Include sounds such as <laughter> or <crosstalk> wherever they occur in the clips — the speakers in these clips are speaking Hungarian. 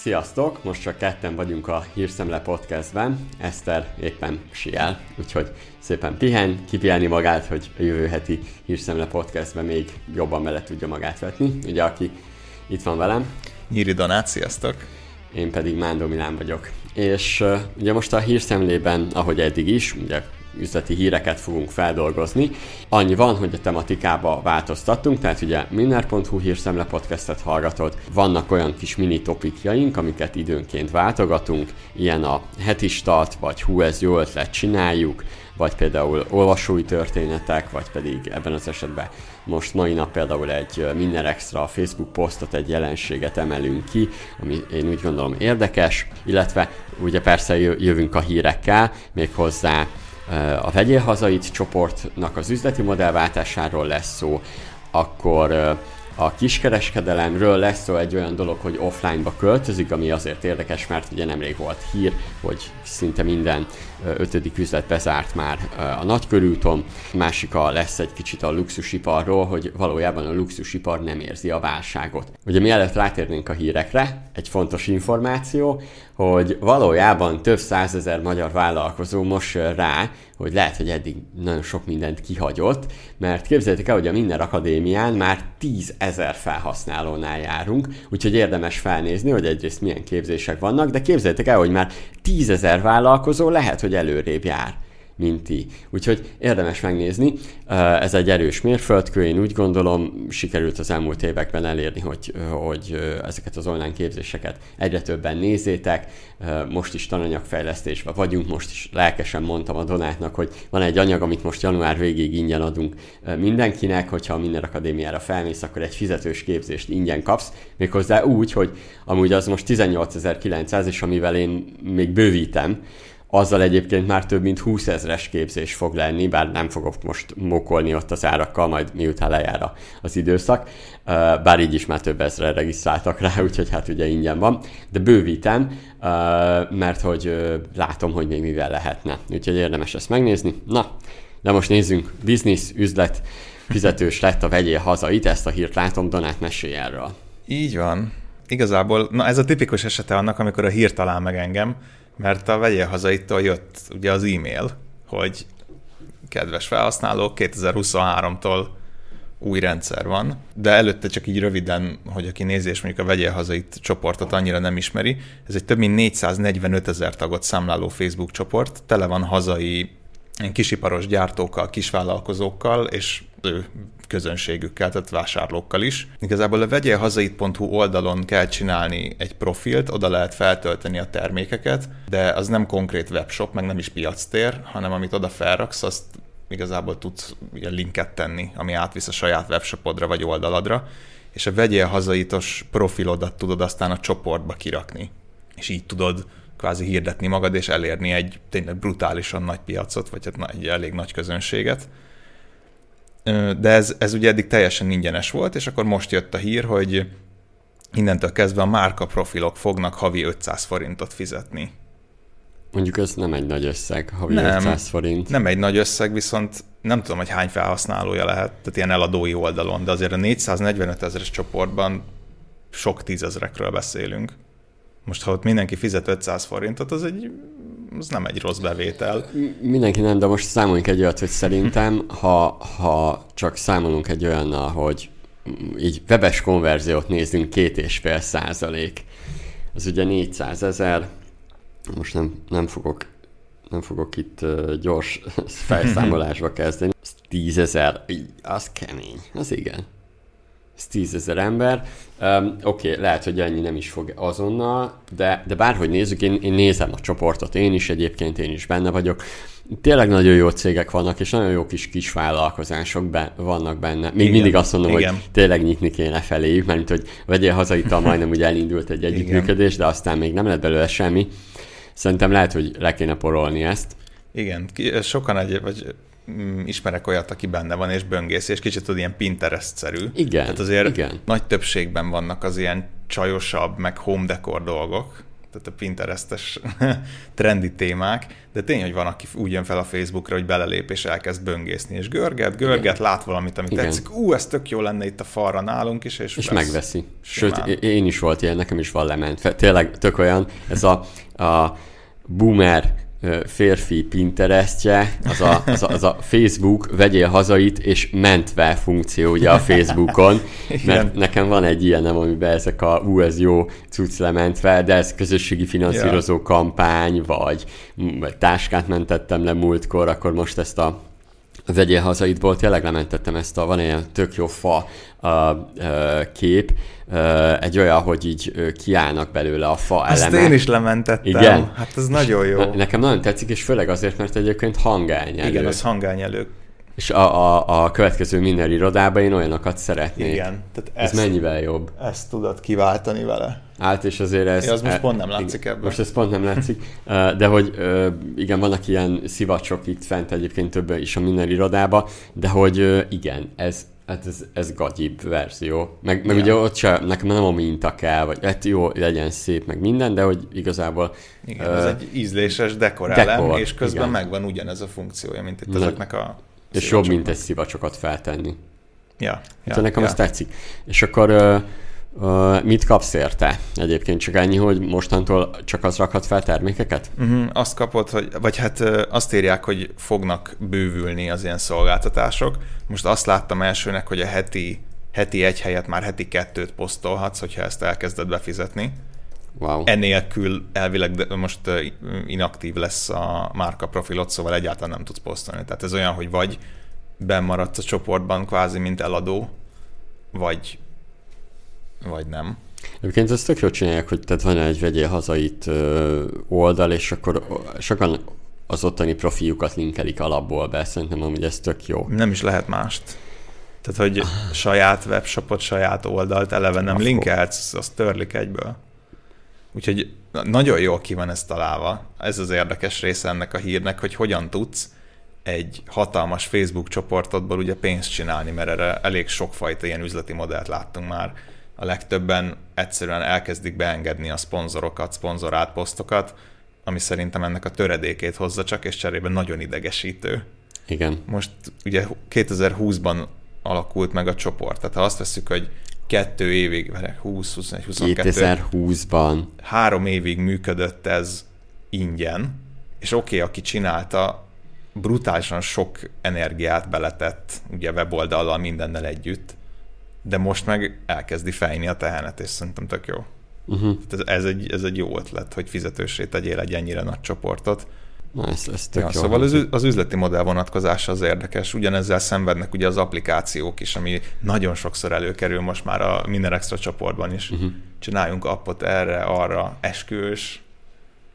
Sziasztok! Most csak ketten vagyunk a Hírszemle podcastben. Eszter éppen siel, úgyhogy szépen pihen, kipihelni magát, hogy a jövő heti Hírszemle podcastben még jobban bele tudja magát vetni. Ugye aki itt van velem. Nyíri Donát, sziasztok! Én pedig Mándó Milán vagyok. És uh, ugye most a hírszemlében, ahogy eddig is, ugye üzleti híreket fogunk feldolgozni. Annyi van, hogy a tematikába változtattunk, tehát ugye minner.hu hírszemle podcastet hallgatod, vannak olyan kis mini topikjaink, amiket időnként váltogatunk, ilyen a heti start, vagy hú ez jó ötlet, csináljuk, vagy például olvasói történetek, vagy pedig ebben az esetben most mai nap például egy minden extra Facebook posztot, egy jelenséget emelünk ki, ami én úgy gondolom érdekes, illetve ugye persze jövünk a hírekkel, méghozzá a Vegyél Hazait csoportnak az üzleti modellváltásáról lesz szó, akkor a kiskereskedelemről lesz szó egy olyan dolog, hogy offline-ba költözik, ami azért érdekes, mert ugye nemrég volt hír, hogy szinte minden ötödik üzlet bezárt már a nagykörúton. Másika lesz egy kicsit a luxusiparról, hogy valójában a luxusipar nem érzi a válságot. Ugye mielőtt rátérnénk a hírekre, egy fontos információ, hogy valójában több százezer magyar vállalkozó most rá, hogy lehet, hogy eddig nagyon sok mindent kihagyott, mert képzeljétek el, hogy a Minden Akadémián már 10 ezer felhasználónál járunk, úgyhogy érdemes felnézni, hogy egyrészt milyen képzések vannak, de képzeljétek el, hogy már 10 ezer vállalkozó lehet, hogy előrébb jár mint ti. Úgyhogy érdemes megnézni. Ez egy erős mérföldkő, én úgy gondolom, sikerült az elmúlt években elérni, hogy, hogy ezeket az online képzéseket egyre többen nézzétek. Most is tananyagfejlesztésben vagyunk, most is lelkesen mondtam a Donátnak, hogy van egy anyag, amit most január végéig ingyen adunk mindenkinek, hogyha Minden Akadémiára felmész, akkor egy fizetős képzést ingyen kapsz, méghozzá úgy, hogy amúgy az most 18.900, és amivel én még bővítem, azzal egyébként már több mint 20 ezres képzés fog lenni, bár nem fogok most mokolni ott az árakkal, majd miután lejár az időszak, bár így is már több ezre regisztráltak rá, <laughs> úgyhogy hát ugye ingyen van, de bővítem, mert hogy látom, hogy még mivel lehetne, úgyhogy érdemes ezt megnézni. Na, de most nézzünk, biznisz, üzlet, fizetős lett a vegyél hazait, ezt a hírt látom, Donát mesélj erről. Így van. Igazából, na ez a tipikus esete annak, amikor a hír talál meg engem, mert a vegyél hazaittól jött ugye az e-mail, hogy kedves felhasználók, 2023-tól új rendszer van, de előtte csak így röviden, hogy aki nézi és mondjuk a vegyél hazait csoportot annyira nem ismeri, ez egy több mint 445 ezer tagot számláló Facebook csoport, tele van hazai kisiparos gyártókkal, kisvállalkozókkal, és ő közönségükkel, tehát vásárlókkal is. Igazából a vegyélhazait.hu oldalon kell csinálni egy profilt, oda lehet feltölteni a termékeket, de az nem konkrét webshop, meg nem is piactér, hanem amit oda felraksz, azt igazából tudsz ilyen linket tenni, ami átvisz a saját webshopodra vagy oldaladra, és a vegyél hazaitos profilodat tudod aztán a csoportba kirakni. És így tudod kvázi hirdetni magad, és elérni egy tényleg brutálisan nagy piacot, vagy hát egy elég nagy közönséget de ez, ez ugye eddig teljesen ingyenes volt, és akkor most jött a hír, hogy innentől kezdve a márka profilok fognak havi 500 forintot fizetni. Mondjuk ez nem egy nagy összeg, havi nem, 500 forint. Nem egy nagy összeg, viszont nem tudom, hogy hány felhasználója lehet, tehát ilyen eladói oldalon, de azért a 445 ezeres csoportban sok tízezrekről beszélünk. Most ha ott mindenki fizet 500 forintot, az egy az nem egy rossz bevétel. Mindenki nem, de most számoljunk egy olyat, hogy szerintem, ha, ha csak számolunk egy olyannal, hogy így webes konverziót nézzünk, két és fél százalék, az ugye 400 ezer, most nem, nem fogok nem fogok itt gyors <laughs> felszámolásba kezdeni. Az 10 ezer, az kemény, az igen ez tízezer ember. Um, Oké, okay, lehet, hogy ennyi nem is fog azonnal, de, de bárhogy nézzük, én, én nézem a csoportot, én is egyébként, én is benne vagyok. Tényleg nagyon jó cégek vannak, és nagyon jó kis kis vállalkozások be, vannak benne. Még igen, mindig azt mondom, igen. hogy tényleg nyitni kéne feléjük, mert hogy vegyél hazaital <laughs> majdnem ugye elindult egy együttműködés, de aztán még nem lett belőle semmi. Szerintem lehet, hogy le kéne porolni ezt. Igen, sokan egy, vagy ismerek olyat, aki benne van és böngész, és kicsit tud ilyen Pinterest-szerű. Igen, Tehát azért igen. nagy többségben vannak az ilyen csajosabb, meg home decor dolgok. tehát a Pinterestes <laughs> trendi témák, de tény, hogy van, aki úgy jön fel a Facebookra, hogy belelép és elkezd böngészni, és görget, görget, Igen. lát valamit, amit Igen. tetszik, ú, ez tök jó lenne itt a falra nálunk is, és, és megveszi. Simán. Sőt, én is volt ilyen, nekem is van lement. Tényleg tök olyan, ez a, a boomer férfi Pinterestje, az a, az, a, az a Facebook vegyél hazait és mentve funkció ugye a Facebookon, <laughs> mert nekem van egy ilyenem, amiben ezek a ú, ez jó cucc lementve, de ez közösségi finanszírozó ja. kampány, vagy, vagy táskát mentettem le múltkor, akkor most ezt a vegyél hazaitból tényleg lementettem ezt a, van ilyen tök jó fa a, a, kép, egy olyan, hogy így kiállnak belőle a fa Azt elemek. én is lementettem. Igen. Hát ez nagyon jó. Nekem nagyon tetszik, és főleg azért, mert egyébként hangányelő. Igen, az hangányelő. És a, a, a következő minden irodában én olyanokat szeretnék. Igen. Tehát ez mennyivel jobb? Ezt tudod kiváltani vele. Hát és azért ez... Ja, az most e, pont nem látszik ebből. Most ez pont nem látszik, <laughs> de hogy igen, vannak ilyen szivacsok itt fent egyébként többen is a minden irodába, de hogy igen, ez, Hát ez, ez gagyibb verzió. Meg, meg ugye ott sem, nekem nem a minta kell, vagy hát jó, legyen szép, meg minden, de hogy igazából... Igen, uh, ez egy ízléses dekorálem, dekor, és közben igen. megvan ugyanez a funkciója, mint itt ezeknek a És jobb, mint egy szivacsokat feltenni. Ja. ja Úgyhogy nekem ja. ez tetszik. És akkor uh, Uh, mit kapsz érte? Egyébként csak ennyi, hogy mostantól csak az rakhat fel termékeket? Uh-huh, azt kapod, hogy, vagy hát uh, azt írják, hogy fognak bővülni az ilyen szolgáltatások. Most azt láttam elsőnek, hogy a heti, heti egy helyet már heti kettőt posztolhatsz, hogyha ezt elkezded befizetni. Wow. Enélkül elvileg de most uh, inaktív lesz a márka profilot, szóval egyáltalán nem tudsz posztolni. Tehát ez olyan, hogy vagy bennmaradsz a csoportban kvázi, mint eladó, vagy vagy nem. Egyébként ezt tök jól csinálják, hogy tehát van egy vegyél hazait oldal, és akkor sokan az ottani profiukat linkelik alapból be, szerintem amúgy ez tök jó. Nem is lehet mást. Tehát, hogy saját webshopot, saját oldalt eleve nem linkelhetsz, azt törlik egyből. Úgyhogy nagyon jól ki van ez találva. Ez az érdekes része ennek a hírnek, hogy hogyan tudsz egy hatalmas Facebook csoportodból ugye pénzt csinálni, mert erre elég sokfajta ilyen üzleti modellt láttunk már a legtöbben egyszerűen elkezdik beengedni a szponzorokat, szponzorált posztokat, ami szerintem ennek a töredékét hozza csak, és cserébe nagyon idegesítő. Igen. Most ugye 2020-ban alakult meg a csoport, tehát ha azt veszük, hogy kettő évig, 20, 21, 22, 2020-ban. Három évig működött ez ingyen, és oké, okay, aki csinálta, brutálisan sok energiát beletett, ugye weboldallal mindennel együtt, de most meg elkezdi fejni a tehenet, és szerintem tök jó. Uh-huh. Ez, ez, egy, ez egy jó ötlet, hogy fizetősé tegyél egy ennyire nagy csoportot. Na, ez, ez tök ja, jó. Szóval az, az üzleti modell vonatkozása az érdekes. Ugyanezzel szenvednek ugye az applikációk is, ami nagyon sokszor előkerül most már a minden extra csoportban is. Uh-huh. Csináljunk appot erre, arra, esküvős,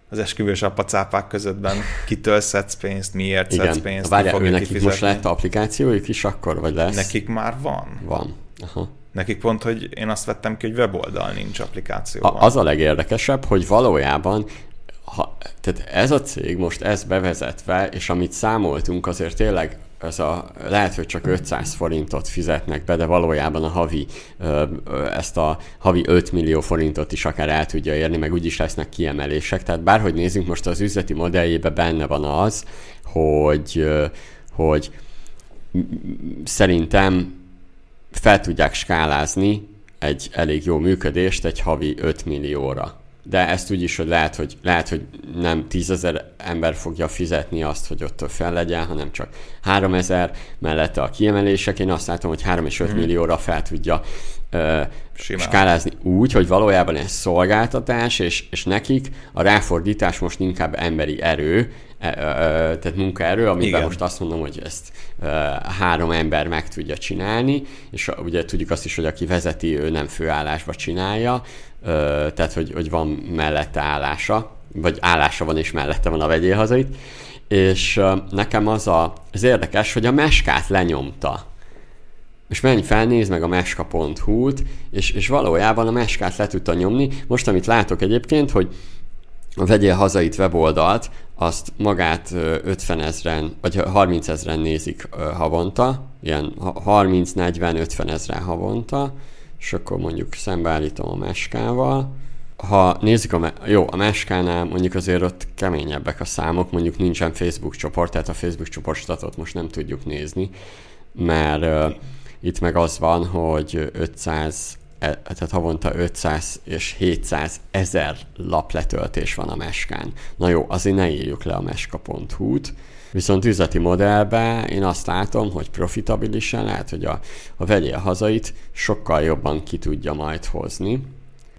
az esküvős apacápák közöttben kitől szedsz pénzt, miért Igen. szedsz pénzt, Várjál, ő nekik kifizetni. most lett applikációjuk is akkor, vagy lesz? Nekik már van. Van. Aha. Nekik pont, hogy én azt vettem ki, hogy weboldal nincs applikációban. A, az a legérdekesebb, hogy valójában ha, tehát ez a cég most ezt bevezetve, és amit számoltunk, azért tényleg ez a, lehet, hogy csak 500 forintot fizetnek be, de valójában a havi, ezt a havi 5 millió forintot is akár el tudja érni, meg úgyis lesznek kiemelések. Tehát bárhogy nézzünk, most az üzleti modelljébe benne van az, hogy, hogy szerintem fel tudják skálázni egy elég jó működést egy havi 5 millióra. De ezt úgy is, hogy lehet, hogy, lehet, hogy nem tízezer ember fogja fizetni azt, hogy ott fel legyen, hanem csak 3000 mellette a kiemelések. Én azt látom, hogy 3 és 5 hmm. millióra fel tudja uh, skálázni úgy, hogy valójában ez szolgáltatás, és, és nekik a ráfordítás most inkább emberi erő, E, tehát munkaerő, amiben Igen. most azt mondom, hogy ezt három ember meg tudja csinálni, és ugye tudjuk azt is, hogy aki vezeti, ő nem főállásba csinálja, tehát hogy, hogy van mellette állása, vagy állása van és mellette van a vegyél hazait, és nekem az a, az érdekes, hogy a meskát lenyomta. És menj fel, nézd meg a meska.hu-t, és, és valójában a meskát le tudta nyomni. Most, amit látok egyébként, hogy vegyél hazait weboldalt, azt magát 50 ezeren, vagy 30 ezeren nézik havonta, ilyen 30-40-50 ezeren havonta, és akkor mondjuk szembeállítom a meskával, ha nézzük, a, me- jó, a Meskánál mondjuk azért ott keményebbek a számok, mondjuk nincsen Facebook csoport, tehát a Facebook csoportstatot most nem tudjuk nézni, mert uh, itt meg az van, hogy 500 e, tehát havonta 500 és 700 ezer lapletöltés van a meskán. Na jó, azért ne írjuk le a meska.hu-t, Viszont üzleti modellben én azt látom, hogy profitabilisen lehet, hogy a, a vegyél hazait sokkal jobban ki tudja majd hozni.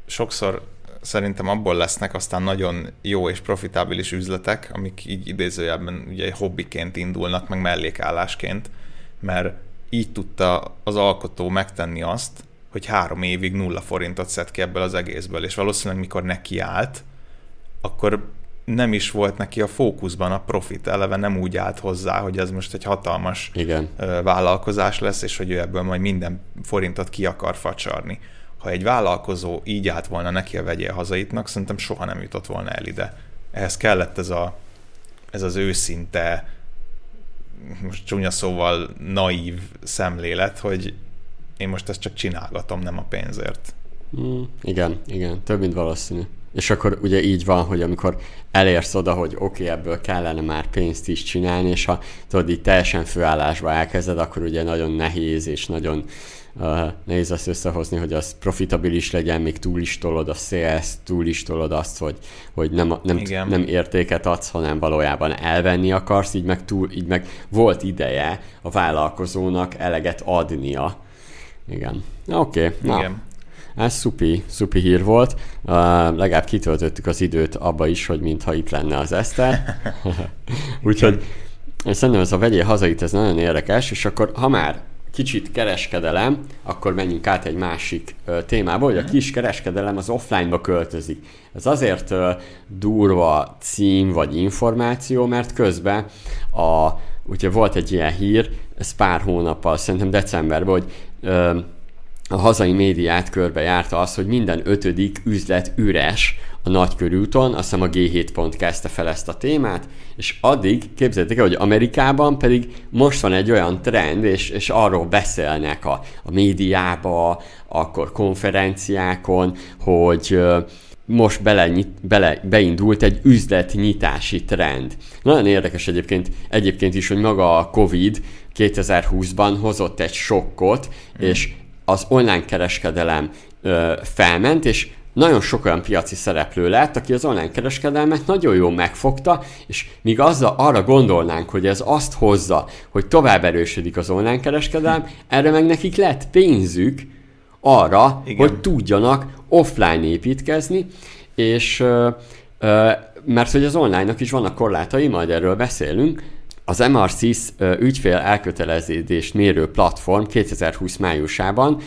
Sokszor szerintem abból lesznek aztán nagyon jó és profitábilis üzletek, amik így idézőjelben ugye hobbiként indulnak, meg mellékállásként, mert így tudta az alkotó megtenni azt, hogy három évig nulla forintot szed ki ebből az egészből, és valószínűleg mikor neki állt, akkor nem is volt neki a fókuszban a profit, eleve nem úgy állt hozzá, hogy ez most egy hatalmas Igen. vállalkozás lesz, és hogy ő ebből majd minden forintot ki akar facsarni. Ha egy vállalkozó így állt volna neki a vegyél hazaitnak, szerintem soha nem jutott volna el ide. Ehhez kellett ez, a, ez az őszinte, most csúnya szóval naív szemlélet, hogy én most ezt csak csinálgatom, nem a pénzért. Mm, igen, igen, több mint valószínű. És akkor ugye így van, hogy amikor elérsz oda, hogy oké, okay, ebből kellene már pénzt is csinálni, és ha tudod, így teljesen főállásba elkezded, akkor ugye nagyon nehéz, és nagyon uh, nehéz azt összehozni, hogy az profitabilis legyen, még túl is tolod a sales, túl is tolod azt, hogy, hogy nem, nem, nem értéket adsz, hanem valójában elvenni akarsz, így meg, túl, így meg volt ideje a vállalkozónak eleget adnia. Igen. Oké, okay, na. Igen. Ez szupi, szupi hír volt. Uh, legalább kitöltöttük az időt abba is, hogy mintha itt lenne az Eszter. <laughs> Úgyhogy és szerintem ez a vegyél hazait, ez nagyon érdekes, és akkor ha már kicsit kereskedelem, akkor menjünk át egy másik uh, témába, hogy a kis kereskedelem az offline-ba költözik. Ez azért uh, durva cím vagy információ, mert közben a, ugye volt egy ilyen hír, ez pár hónappal, szerintem decemberben, hogy a hazai médiát körbe járta az, hogy minden ötödik üzlet üres a nagykörúton, azt hiszem a G7 pont kezdte fel ezt a témát, és addig képzeljétek el, hogy Amerikában pedig most van egy olyan trend, és, és arról beszélnek a, a médiába, akkor konferenciákon, hogy most bele, bele, beindult egy üzletnyitási trend. Nagyon érdekes egyébként, egyébként is, hogy maga a Covid 2020-ban hozott egy sokkot, mm. és az online kereskedelem ö, felment, és nagyon sok olyan piaci szereplő lett, aki az online kereskedelmet nagyon jól megfogta, és míg azzal arra gondolnánk, hogy ez azt hozza, hogy tovább erősödik az online kereskedelem, erre meg nekik lett pénzük arra, Igen. hogy tudjanak offline építkezni, és mert hogy az online-nak is vannak korlátai, majd erről beszélünk, az MRCIS ügyfél elköteleződést mérő platform 2020 májusában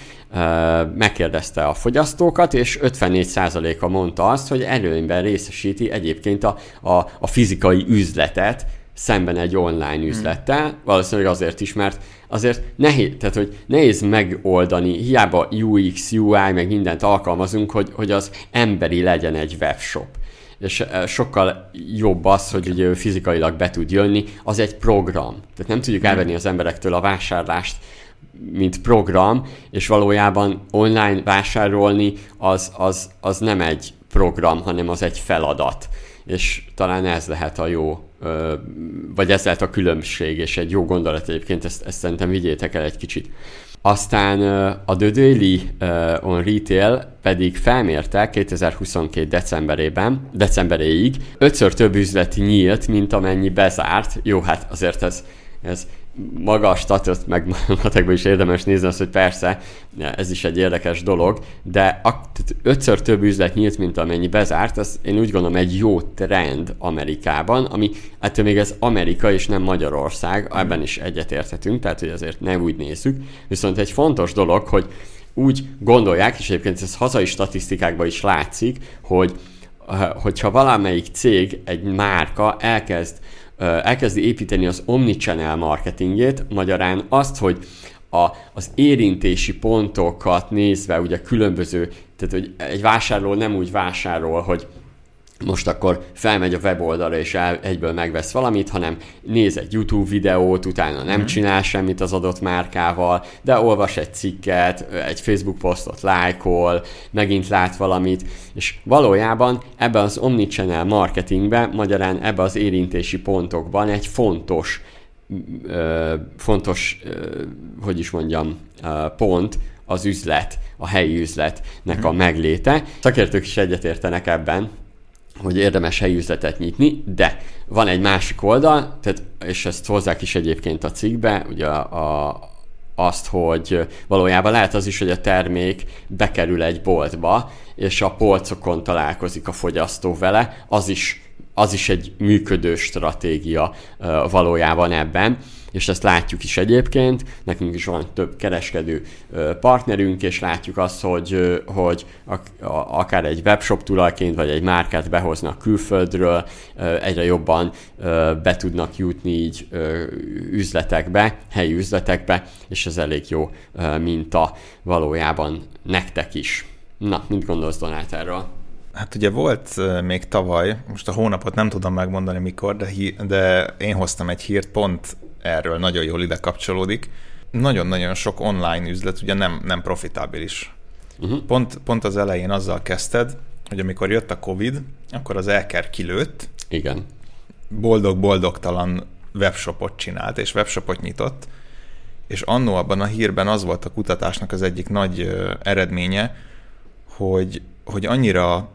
megkérdezte a fogyasztókat, és 54%-a mondta azt, hogy előnyben részesíti egyébként a, a, a fizikai üzletet szemben egy online üzlettel, valószínűleg azért is, mert azért nehéz, tehát hogy nehéz megoldani, hiába UX, UI, meg mindent alkalmazunk, hogy, hogy az emberi legyen egy webshop és sokkal jobb az, hogy ugye fizikailag be tud jönni, az egy program. Tehát nem tudjuk hmm. elvenni az emberektől a vásárlást, mint program, és valójában online vásárolni az, az, az nem egy program, hanem az egy feladat. És talán ez lehet a jó, vagy ez lehet a különbség, és egy jó gondolat egyébként, ezt, ezt szerintem vigyétek el egy kicsit. Aztán a The Daily on Retail pedig felmérte 2022 decemberében, decemberéig ötször több üzlet nyílt, mint amennyi bezárt. Jó, hát azért ez, ez maga a statot, meg matekban is érdemes nézni azt, hogy persze, ez is egy érdekes dolog, de ötször több üzlet nyílt, mint amennyi bezárt, az én úgy gondolom egy jó trend Amerikában, ami ettől még ez Amerika és nem Magyarország, ebben is egyetérthetünk, tehát hogy azért ne úgy nézzük, viszont egy fontos dolog, hogy úgy gondolják, és egyébként ez hazai statisztikákban is látszik, hogy hogyha valamelyik cég, egy márka elkezd elkezdi építeni az omnichannel marketingét, magyarán azt, hogy a, az érintési pontokat nézve, ugye különböző, tehát hogy egy vásárló nem úgy vásárol, hogy most akkor felmegy a weboldalra és el, egyből megvesz valamit, hanem néz egy YouTube videót, utána nem mm. csinál semmit az adott márkával, de olvas egy cikket, egy Facebook posztot lájkol, megint lát valamit, és valójában ebben az omnichannel marketingben, magyarán ebben az érintési pontokban egy fontos, ö, fontos, ö, hogy is mondjam, ö, pont, az üzlet, a helyi üzletnek mm. a megléte. Szakértők is egyetértenek ebben, hogy érdemes helyi üzletet nyitni, de van egy másik oldal, tehát, és ezt hozzák is egyébként a cikkbe, ugye a, a, azt, hogy valójában lehet az is, hogy a termék bekerül egy boltba, és a polcokon találkozik a fogyasztó vele, az is, az is egy működő stratégia valójában ebben és ezt látjuk is egyébként, nekünk is van több kereskedő partnerünk, és látjuk azt, hogy, hogy akár egy webshop tulajként, vagy egy márkát behoznak külföldről, egyre jobban be tudnak jutni így üzletekbe, helyi üzletekbe, és ez elég jó minta valójában nektek is. Na, mit gondolsz Donát erről? Hát ugye volt még tavaly, most a hónapot nem tudom megmondani mikor, de, hí- de én hoztam egy hírt pont erről nagyon jól ide kapcsolódik. Nagyon-nagyon sok online üzlet ugye nem, nem profitábilis. Uh-huh. Pont, pont az elején azzal kezdted, hogy amikor jött a Covid, akkor az Elker kilőtt. Igen. Boldog-boldogtalan webshopot csinált, és webshopot nyitott, és annó abban a hírben az volt a kutatásnak az egyik nagy eredménye, hogy, hogy annyira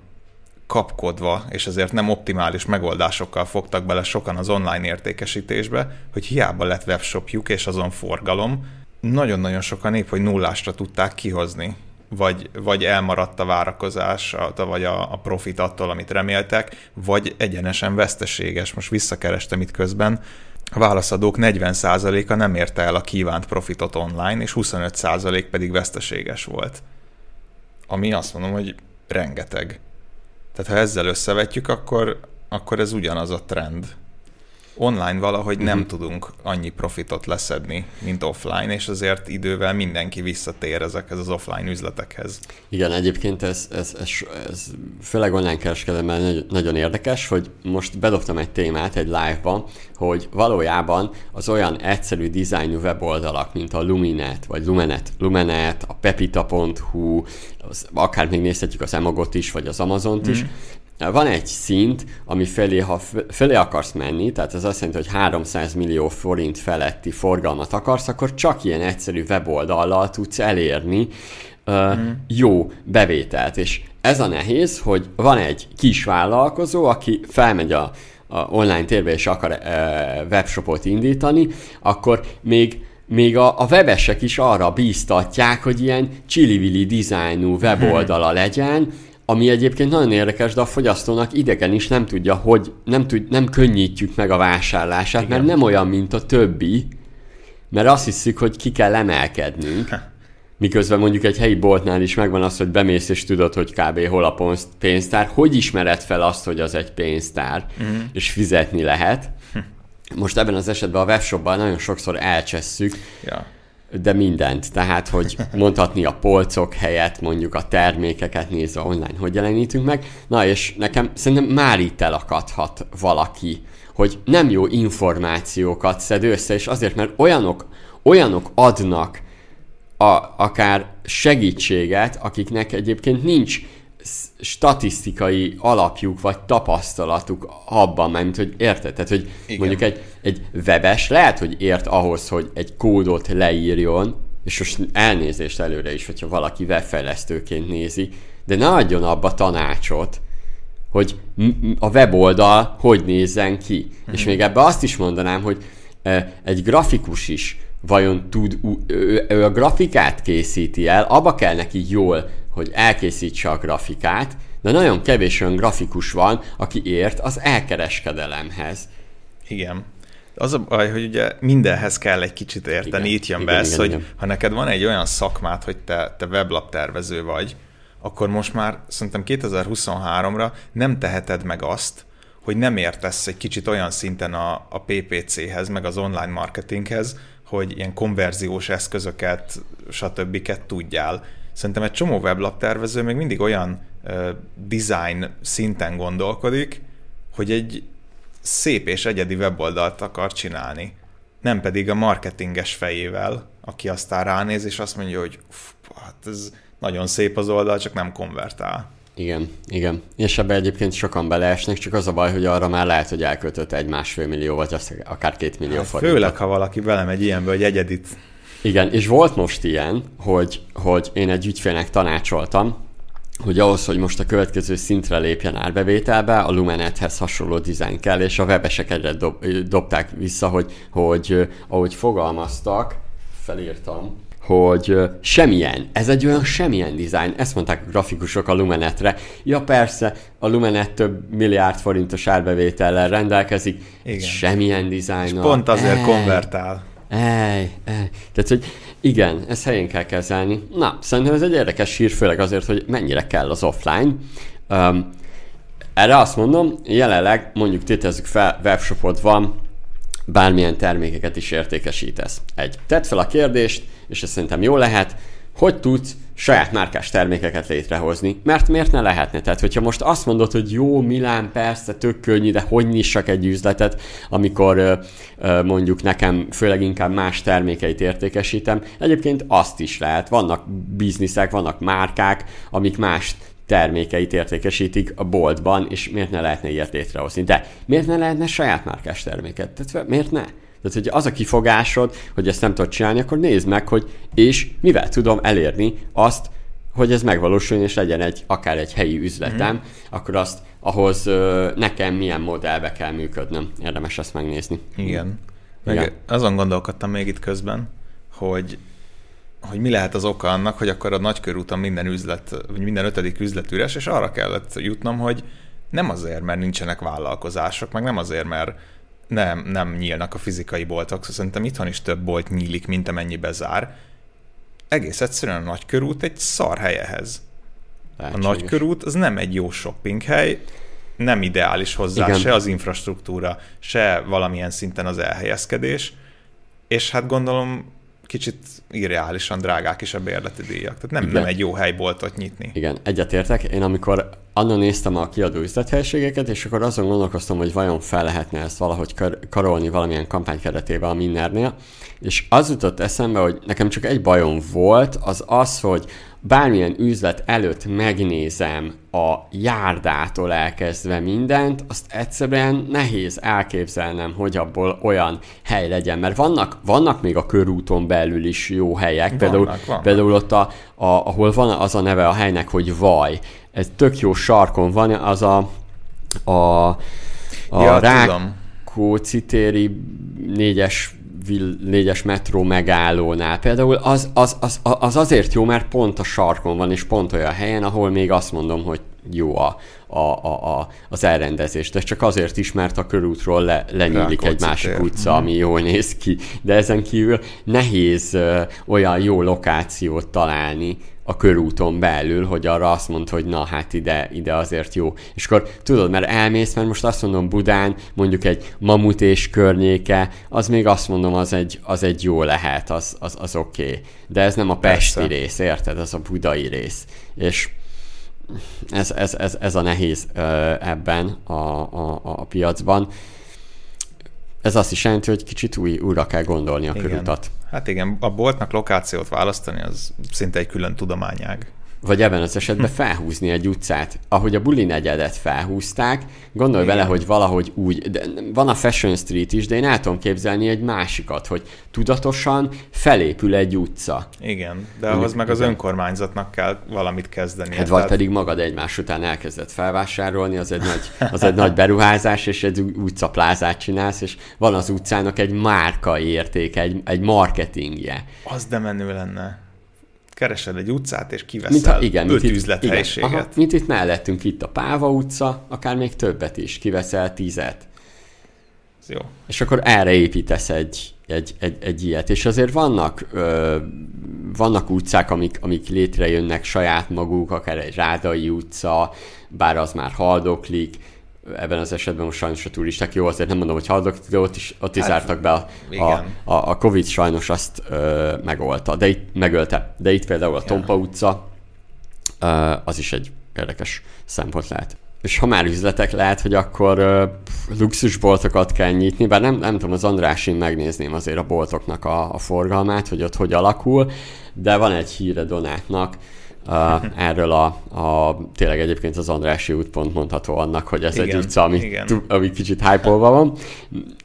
kapkodva, és ezért nem optimális megoldásokkal fogtak bele sokan az online értékesítésbe, hogy hiába lett webshopjuk és azon forgalom, nagyon-nagyon sokan épp, hogy nullásra tudták kihozni vagy, vagy elmaradt a várakozás, vagy a, a profit attól, amit reméltek, vagy egyenesen veszteséges. Most visszakerestem itt közben, a válaszadók 40%-a nem érte el a kívánt profitot online, és 25% pedig veszteséges volt. Ami azt mondom, hogy rengeteg. Tehát ha ezzel összevetjük, akkor, akkor ez ugyanaz a trend. Online valahogy uh-huh. nem mhm. tudunk annyi profitot leszedni, mint offline, és azért idővel mindenki visszatér ezekhez az offline üzletekhez. Igen, egyébként ez, ez, ez, ez főleg online kereskedelemben nagyon érdekes, hogy most bedobtam egy témát egy live-ban, hogy valójában az olyan egyszerű dizájnú weboldalak, mint a Luminet, vagy Lumenet, Lumenet, a pepita.hu, az, akár még nézhetjük az Emogot is, vagy az Amazont is, mm van egy szint, ami felé, ha felé akarsz menni, tehát ez azt jelenti, hogy 300 millió forint feletti forgalmat akarsz, akkor csak ilyen egyszerű weboldallal tudsz elérni uh, mm. jó bevételt. És ez a nehéz, hogy van egy kis vállalkozó, aki felmegy a, a online térbe és akar uh, webshopot indítani, akkor még még a, a webesek is arra bíztatják, hogy ilyen csili dizájnú weboldala legyen, ami egyébként nagyon érdekes, de a fogyasztónak idegen is nem tudja, hogy nem, tud, nem könnyítjük meg a vásárlását, Igen. mert nem olyan, mint a többi, mert azt hiszük, hogy ki kell emelkednünk. Miközben mondjuk egy helyi boltnál is megvan az, hogy bemész és tudod, hogy kb. hol a pénztár. Hogy ismered fel azt, hogy az egy pénztár, uh-huh. és fizetni lehet? Hm. Most ebben az esetben a webshopban nagyon sokszor elcsesszük, ja de mindent. Tehát, hogy <laughs> mondhatni a polcok helyett mondjuk a termékeket nézve online, hogy jelenítünk meg. Na és nekem szerintem már itt elakadhat valaki, hogy nem jó információkat szed össze, és azért, mert olyanok, olyanok adnak a, akár segítséget, akiknek egyébként nincs statisztikai alapjuk vagy tapasztalatuk abban, mert hogy érted? Tehát, hogy Igen. mondjuk egy, egy webes lehet, hogy ért ahhoz, hogy egy kódot leírjon, és most elnézést előre is, hogyha valaki webfejlesztőként nézi, de ne adjon abba tanácsot, hogy a weboldal hogy nézzen ki. Mm-hmm. És mhm. még ebbe azt is mondanám, hogy egy grafikus is vajon tud, ő, ő a grafikát készíti el, abba kell neki jól hogy elkészítse a grafikát, de nagyon kevés olyan grafikus van, aki ért az elkereskedelemhez. Igen. Az a baj, hogy ugye mindenhez kell egy kicsit érteni, igen, itt jön igen, be ez, hogy igen. ha neked van egy olyan szakmát, hogy te, te weblap tervező vagy, akkor most már szerintem 2023-ra nem teheted meg azt, hogy nem értesz egy kicsit olyan szinten a, a PPC-hez, meg az online marketinghez, hogy ilyen konverziós eszközöket, stb. tudjál. Szerintem egy csomó weblap tervező még mindig olyan design szinten gondolkodik, hogy egy szép és egyedi weboldalt akar csinálni. Nem pedig a marketinges fejével, aki aztán ránéz, és azt mondja, hogy hát ez nagyon szép az oldal, csak nem konvertál. Igen, igen. És ebbe egyébként sokan beleesnek, csak az a baj, hogy arra már lehet, hogy elköltött egy másfél millió, vagy akár két millió hát forintot. Főleg, ha valaki belemegy ilyenbe, hogy egyedit. Igen, és volt most ilyen, hogy, hogy én egy ügyfélnek tanácsoltam, hogy ahhoz, hogy most a következő szintre lépjen árbevételbe, a Lumenethez hasonló dizájn kell, és a webesek egyre dob, dobták vissza, hogy, hogy ahogy fogalmaztak, felírtam, hogy semmilyen, ez egy olyan semmilyen dizájn, ezt mondták a grafikusok a Lumenetre. Ja persze, a Lumenet több milliárd forintos árbevétellel rendelkezik, Igen. semmilyen dizájn. Pont azért ej, konvertál. Ej, ej. Tehát, hogy igen, ezt helyén kell kezelni. Na, szerintem ez egy érdekes hír, főleg azért, hogy mennyire kell az offline. Um, erre azt mondom, jelenleg mondjuk tétezzük fel, webshopod van, bármilyen termékeket is értékesítesz. Egy, tedd fel a kérdést, és ez szerintem jó lehet, hogy tudsz saját márkás termékeket létrehozni, mert miért ne lehetne? Tehát, hogyha most azt mondod, hogy jó, Milán, persze, tök könnyű, de hogy nyissak egy üzletet, amikor mondjuk nekem főleg inkább más termékeit értékesítem, egyébként azt is lehet. Vannak bizniszek, vannak márkák, amik más termékeit értékesítik a boltban, és miért ne lehetne ilyet létrehozni? De miért ne lehetne saját márkás terméket? Tehát miért ne? Tehát, hogy az a kifogásod, hogy ezt nem tudod csinálni, akkor nézd meg, hogy és mivel tudom elérni azt, hogy ez megvalósuljon, és legyen egy, akár egy helyi üzletem, mm. akkor azt ahhoz ö, nekem milyen modellbe kell működnöm. Érdemes ezt megnézni. Igen. Meg Igen. azon gondolkodtam még itt közben, hogy hogy mi lehet az oka annak, hogy akkor a nagykörúton minden üzlet, vagy minden ötödik üzlet üres, és arra kellett jutnom, hogy nem azért, mert nincsenek vállalkozások, meg nem azért, mert nem, nem nyílnak a fizikai boltok, szóval szerintem itthon is több bolt nyílik, mint amennyi bezár. Egész egyszerűen a nagykörút egy szar helyehez. Lehetséges. A nagykörút az nem egy jó shopping hely, nem ideális hozzá Igen. se az infrastruktúra, se valamilyen szinten az elhelyezkedés, és hát gondolom kicsit irreálisan drágák is a bérleti díjak. Tehát nem, nem egy jó hely boltot nyitni. Igen, egyetértek. Én amikor annak néztem a kiadó üzlethelységeket, és akkor azon gondolkoztam, hogy vajon fel lehetne ezt valahogy kar- karolni valamilyen kampány keretében a Minnernél, és az jutott eszembe, hogy nekem csak egy bajom volt, az az, hogy bármilyen üzlet előtt megnézem a járdától elkezdve mindent, azt egyszerűen nehéz elképzelnem, hogy abból olyan hely legyen, mert vannak, vannak még a körúton belül is jó helyek, vannak, például, vannak. például ott, a, a, ahol van az a neve a helynek, hogy Vaj, ez tök jó sarkon van, az a, a, a ja, Rákóczi téri négyes négyes metró megállónál. Például az, az, az, az azért jó, mert pont a sarkon van, és pont olyan helyen, ahol még azt mondom, hogy jó a, a, a, a, az elrendezés. De csak azért is, mert a körútról le, lenyílik egy másik utca, ami jól néz ki. De ezen kívül nehéz ö, olyan jó lokációt találni, a körúton belül, hogy arra azt mond, hogy na hát ide, ide azért jó. És akkor tudod, mert elmész, mert most azt mondom Budán, mondjuk egy mamut és környéke, az még azt mondom, az egy, az egy jó lehet, az, az, az oké. Okay. De ez nem a pesti Persze. rész, érted? Az a budai rész. És ez, ez, ez, ez a nehéz ebben a, a, a piacban. Ez azt is jelenti, hogy kicsit új, újra kell gondolni a Igen. körutat. Hát igen, a boltnak lokációt választani az szinte egy külön tudományág vagy ebben az esetben felhúzni egy utcát. Ahogy a buli negyedet felhúzták, gondolj Igen. bele, hogy valahogy úgy, de van a Fashion Street is, de én el tudom képzelni egy másikat, hogy tudatosan felépül egy utca. Igen, de ahhoz meg az önkormányzatnak kell valamit kezdeni. Hát vagy pedig magad egymás után elkezdett felvásárolni, az egy nagy, az egy nagy beruházás, és egy utcaplázát csinálsz, és van az utcának egy márka értéke, egy, egy marketingje. Az de menő lenne keresed egy utcát, és kiveszel mint, igen, öt mint üzlethelyiséget. Igen, aha, mint itt mellettünk, itt a Páva utca, akár még többet is, kiveszel tízet. Ez jó. És akkor erre építesz egy, egy, egy, egy ilyet. És azért vannak, ö, vannak utcák, amik, amik létrejönnek saját maguk, akár egy Rádai utca, bár az már haldoklik, ebben az esetben most sajnos a turisták, jó, azért nem mondom, hogy hallok, de ott is, ott is hát, zártak be a, a, a, a Covid sajnos azt ö, megolta, de itt megölte. De itt például a Tompa utca, ö, az is egy érdekes szempont lehet. És ha már üzletek lehet, hogy akkor uh, luxusboltokat kell nyitni, bár nem, nem tudom, az Andrásin megnézném azért a boltoknak a, a forgalmát, hogy ott hogy alakul, de van egy híre Donátnak, Uh, erről a, a, tényleg egyébként az Andrási út pont mondható annak, hogy ez igen, egy utca, ami, igen. ami kicsit hype van.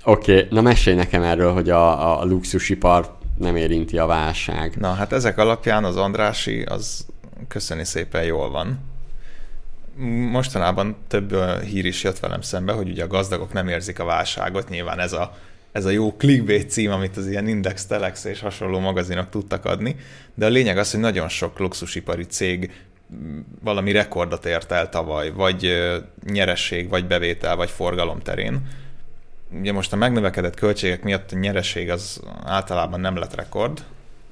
Oké, okay, na mesélj nekem erről, hogy a, a luxusipar nem érinti a válság. Na, hát ezek alapján az Andrási az köszöni szépen jól van. Mostanában több hír is jött velem szembe, hogy ugye a gazdagok nem érzik a válságot, nyilván ez a ez a jó clickbait cím, amit az ilyen Index, Telex és hasonló magazinok tudtak adni, de a lényeg az, hogy nagyon sok luxusipari cég mm, valami rekordot ért el tavaly, vagy nyeresség, vagy bevétel, vagy forgalom terén. Ugye most a megnövekedett költségek miatt a nyereség az általában nem lett rekord,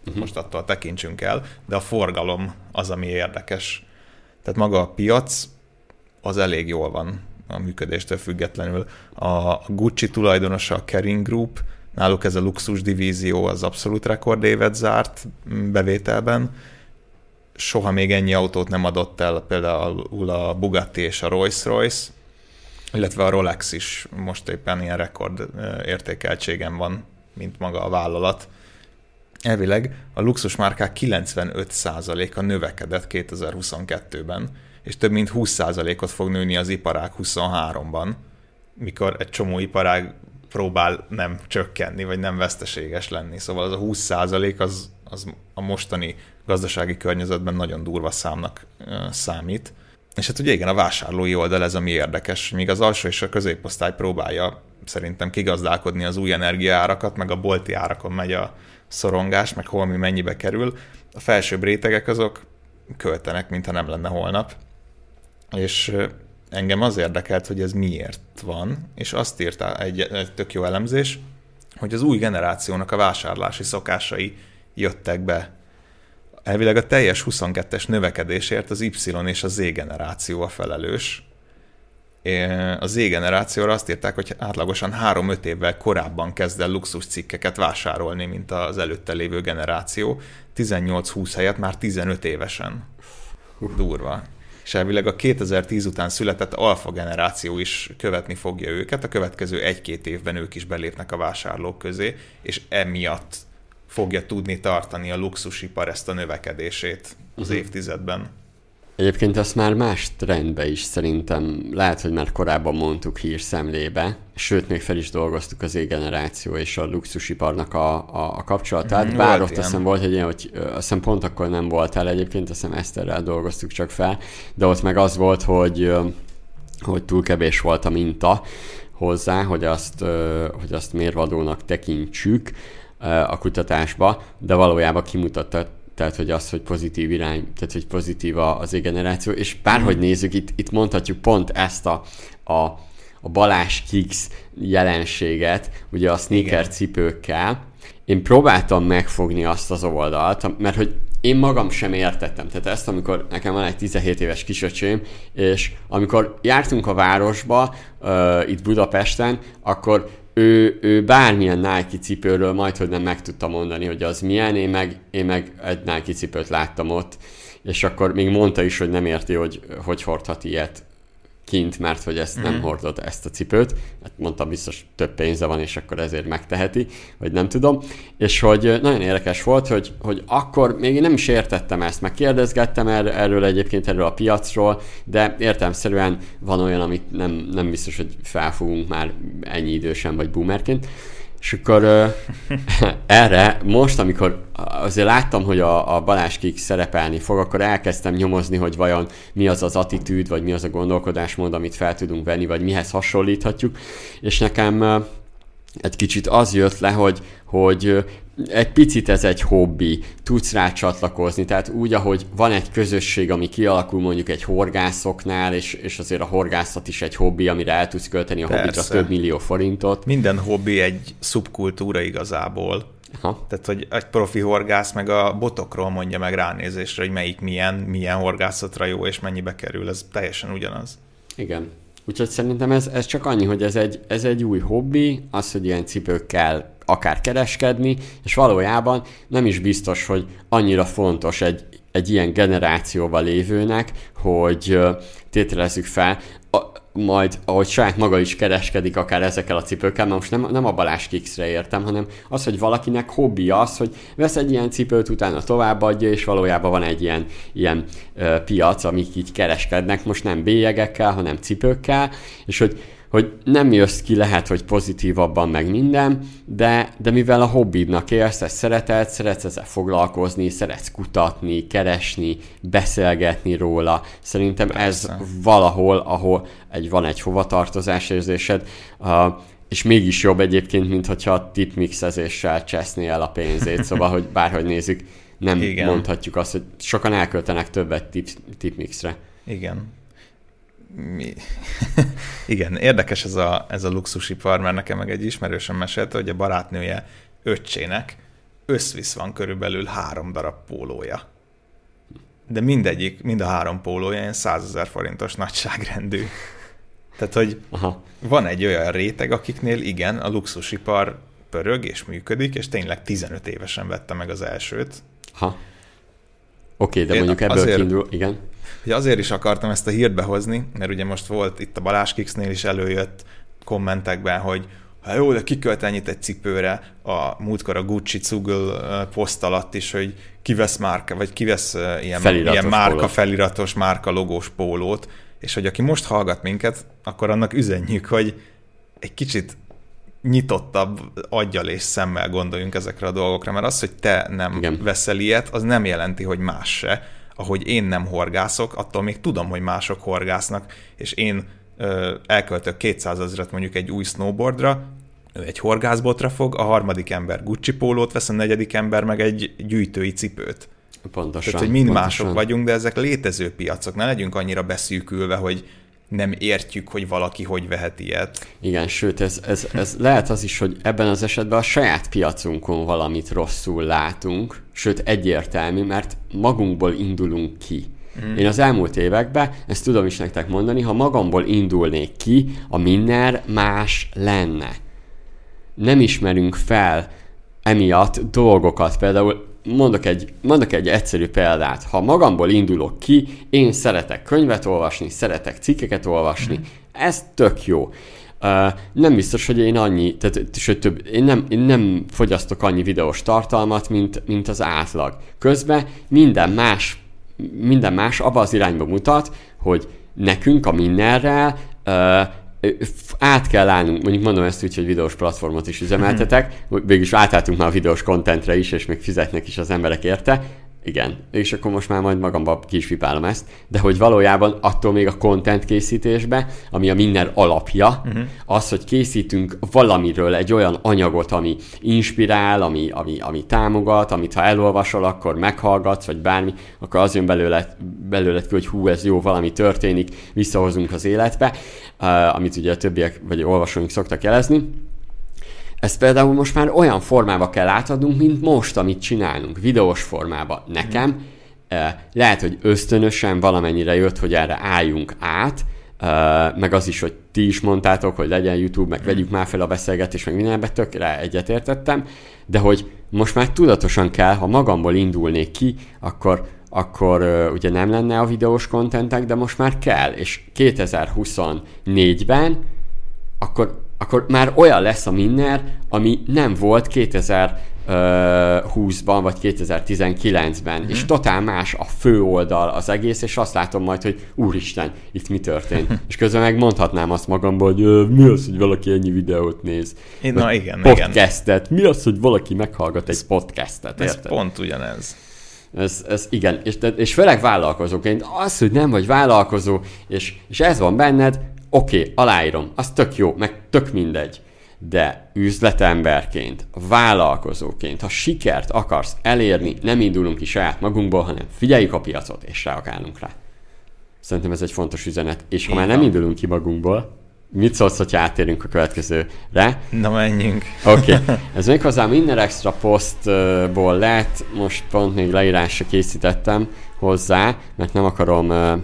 uh-huh. most attól tekintsünk el, de a forgalom az, ami érdekes. Tehát maga a piac az elég jól van a működéstől függetlenül. A Gucci tulajdonosa, a Kering Group, náluk ez a luxus divízió az abszolút rekordévet zárt bevételben. Soha még ennyi autót nem adott el például a Bugatti és a Rolls-Royce, illetve a Rolex is most éppen ilyen rekord értékeltségen van, mint maga a vállalat. Elvileg a luxusmárkák 95%-a növekedett 2022-ben, és több mint 20%-ot fog nőni az iparág 23-ban, mikor egy csomó iparág próbál nem csökkenni, vagy nem veszteséges lenni. Szóval az a 20% az, az a mostani gazdasági környezetben nagyon durva számnak számít. És hát ugye igen, a vásárlói oldal ez, ami érdekes, míg az alsó és a középosztály próbálja szerintem kigazdálkodni az új energiaárakat, meg a bolti árakon megy a szorongás, meg hol mi mennyibe kerül. A felsőbb rétegek azok költenek, mintha nem lenne holnap. És engem az érdekelt, hogy ez miért van, és azt írta egy, egy tök jó elemzés, hogy az új generációnak a vásárlási szokásai jöttek be. Elvileg a teljes 22-es növekedésért az Y és a Z generáció a felelős. A Z generációra azt írták, hogy átlagosan 3-5 évvel korábban kezd el luxus cikkeket vásárolni, mint az előtte lévő generáció. 18-20 helyett már 15 évesen. Durva és elvileg a 2010 után született alfa generáció is követni fogja őket, a következő egy-két évben ők is belépnek a vásárlók közé, és emiatt fogja tudni tartani a luxusipar ezt a növekedését az uh-huh. évtizedben. Egyébként azt már más trendbe is szerintem, lehet, hogy már korábban mondtuk hírszemlébe, sőt, még fel is dolgoztuk az égeneráció és a luxusiparnak a, a, a kapcsolatát, mm, bár ott azt hiszem volt egy ilyen, hogy azt hiszem pont akkor nem volt el egyébként, azt hiszem Eszterrel dolgoztuk csak fel, de ott meg az volt, hogy, hogy túl kevés volt a minta hozzá, hogy azt, hogy azt mérvadónak tekintsük a kutatásba, de valójában kimutatta tehát hogy az, hogy pozitív irány, tehát hogy pozitív az generáció, és bárhogy nézzük, itt, itt mondhatjuk pont ezt a, a, a Balázs Kicks jelenséget, ugye a sneaker Igen. cipőkkel. Én próbáltam megfogni azt az oldalt, mert hogy én magam sem értettem. Tehát ezt, amikor nekem van egy 17 éves kisöcsém, és amikor jártunk a városba, uh, itt Budapesten, akkor ő, ő bármilyen Nike cipőről majd, hogy nem meg tudta mondani, hogy az milyen, én meg, én meg egy Nike cipőt láttam ott, és akkor még mondta is, hogy nem érti, hogy hogy hordhat ilyet kint, mert hogy ezt nem mhm. hordott ezt a cipőt. Hát mondtam, biztos több pénze van, és akkor ezért megteheti, vagy nem tudom. És hogy nagyon érdekes volt, hogy, hogy akkor még én nem is értettem ezt, meg kérdezgettem er, erről egyébként, erről a piacról, de értelmszerűen van olyan, amit nem, nem biztos, hogy felfogunk már ennyi idősen, vagy boomerként. És akkor uh, <laughs> erre most, amikor azért láttam, hogy a, a Balázs Kik szerepelni fog, akkor elkezdtem nyomozni, hogy vajon mi az az attitűd, vagy mi az a gondolkodásmód, amit fel tudunk venni, vagy mihez hasonlíthatjuk. És nekem egy kicsit az jött le, hogy, hogy egy picit ez egy hobbi, tudsz rá csatlakozni, tehát úgy, ahogy van egy közösség, ami kialakul mondjuk egy horgászoknál, és, és azért a horgászat is egy hobbi, amire el tudsz költeni a hobbitra több millió forintot. Minden hobbi egy szubkultúra igazából. Ha. Tehát, hogy egy profi horgász meg a botokról mondja meg ránézésre, hogy melyik milyen, milyen horgászatra jó, és mennyibe kerül, ez teljesen ugyanaz. Igen. Úgyhogy szerintem ez, ez csak annyi, hogy ez egy, ez egy új hobbi, az, hogy ilyen cipőkkel akár kereskedni, és valójában nem is biztos, hogy annyira fontos egy egy ilyen generációval lévőnek, hogy tételezzük fel, majd ahogy saját maga is kereskedik akár ezekkel a cipőkkel, mert most nem, nem a Balázs Kixre értem, hanem az, hogy valakinek hobbi az, hogy vesz egy ilyen cipőt, utána továbbadja, és valójában van egy ilyen, ilyen ö, piac, amik így kereskednek, most nem bélyegekkel, hanem cipőkkel, és hogy hogy nem jössz ki, lehet, hogy pozitívabban meg minden, de, de mivel a hobbidnak élsz, ezt szereted, szeretsz ezzel foglalkozni, szeretsz kutatni, keresni, beszélgetni róla. Szerintem Persze. ez valahol, ahol egy, van egy hovatartozás érzésed, uh, és mégis jobb egyébként, mint hogyha a tipmixezéssel csesznél el a pénzét, <laughs> szóval, hogy bárhogy nézzük, nem Igen. mondhatjuk azt, hogy sokan elköltenek többet tip, tipmixre. Igen mi? <laughs> Igen, érdekes ez a, ez a luxusipar, mert nekem meg egy ismerősen mesélte, hogy a barátnője öccsének összvisz van körülbelül három darab pólója. De mindegyik, mind a három pólója ilyen 100 ezer forintos nagyságrendű. Tehát, hogy Aha. van egy olyan réteg, akiknél igen, a luxusipar pörög és működik, és tényleg 15 évesen vette meg az elsőt. Ha. Oké, okay, de Én mondjuk ebből azért, kiindul, igen. Ugye azért is akartam ezt a hírt behozni, mert ugye most volt itt a Balázs Kixnél is előjött kommentekben, hogy ha jó, de kikölt ennyit egy cipőre, a múltkor a Gucci Cugel poszt alatt is, hogy kivesz márka, vagy kivesz ilyen, ilyen márka pólót. feliratos, márka logós pólót, és hogy aki most hallgat minket, akkor annak üzenjük, hogy egy kicsit nyitottabb aggyal és szemmel gondoljunk ezekre a dolgokra, mert az, hogy te nem Igen. veszel ilyet, az nem jelenti, hogy más se ahogy én nem horgászok, attól még tudom, hogy mások horgásznak, és én ö, elköltök 200 ezeret mondjuk egy új snowboardra, ő egy horgászbotra fog, a harmadik ember Gucci pólót vesz, a negyedik ember meg egy gyűjtői cipőt. Pontosan. Tehát, hogy mind pontosan. mások vagyunk, de ezek létező piacok. Ne legyünk annyira beszűkülve, hogy nem értjük, hogy valaki hogy vehet ilyet. Igen, sőt, ez, ez, ez lehet az is, hogy ebben az esetben a saját piacunkon valamit rosszul látunk, sőt egyértelmű, mert magunkból indulunk ki. Mm. Én az elmúlt években, ezt tudom is nektek mondani, ha magamból indulnék ki, a minner más lenne. Nem ismerünk fel emiatt dolgokat. Például mondok egy, mondok egy egyszerű példát. Ha magamból indulok ki, én szeretek könyvet olvasni, szeretek cikkeket olvasni, ez tök jó. Uh, nem biztos, hogy én annyi, tehát sőt, több, én nem, én nem fogyasztok annyi videós tartalmat, mint, mint az átlag. Közben minden más, minden más abba az irányba mutat, hogy nekünk a mindenrel uh, át kell állnunk, mondjuk mondom ezt úgy, hogy videós platformot is üzemeltetek, végülis átálltunk már a videós kontentre is, és még fizetnek is az emberek érte, igen, és akkor most már majd magamba ki is vipálom ezt, de hogy valójában attól még a content készítésbe, ami a minden alapja, uh-huh. az, hogy készítünk valamiről egy olyan anyagot, ami inspirál, ami, ami, ami támogat, amit ha elolvasol, akkor meghallgatsz, vagy bármi, akkor az jön belőle, belőle hogy hú, ez jó, valami történik, visszahozunk az életbe, uh, amit ugye a többiek, vagy olvasóink szoktak jelezni ezt például most már olyan formába kell átadnunk, mint most, amit csinálunk, videós formába. Nekem eh, lehet, hogy ösztönösen valamennyire jött, hogy erre álljunk át, meg az is, hogy ti is mondtátok, hogy legyen YouTube, meg vegyük már fel a beszélgetést, meg mindenbe tökre egyetértettem, de hogy most már tudatosan kell, ha magamból indulnék ki, akkor akkor ugye nem lenne a videós kontentek, de most már kell, és 2024-ben akkor akkor már olyan lesz a Minner, ami nem volt 2020-ban vagy 2019-ben, mm-hmm. és totál más a fő oldal az egész, és azt látom majd, hogy úristen, itt mi történt. <laughs> és közben meg mondhatnám azt magamból, hogy mi az, hogy valaki ennyi videót néz. Én, na igen, podcastet. Igen. Mi az, hogy valaki meghallgat egy podcastet, Ez érted? pont ugyanez. Ez, ez igen, és, és főleg vállalkozóként, az, hogy nem vagy vállalkozó, és, és ez van benned, oké, okay, aláírom, az tök jó, meg tök mindegy. De üzletemberként, vállalkozóként, ha sikert akarsz elérni, nem indulunk ki saját magunkból, hanem figyeljük a piacot, és reagálunk rá. Szerintem ez egy fontos üzenet. És ha Én már nem indulunk ki magunkból, mit szólsz, hogyha átérünk a következőre? Na menjünk. Oké. Okay. <laughs> Ez méghozzá minden extra posztból lett, most pont még leírásra készítettem hozzá, mert nem akarom uh,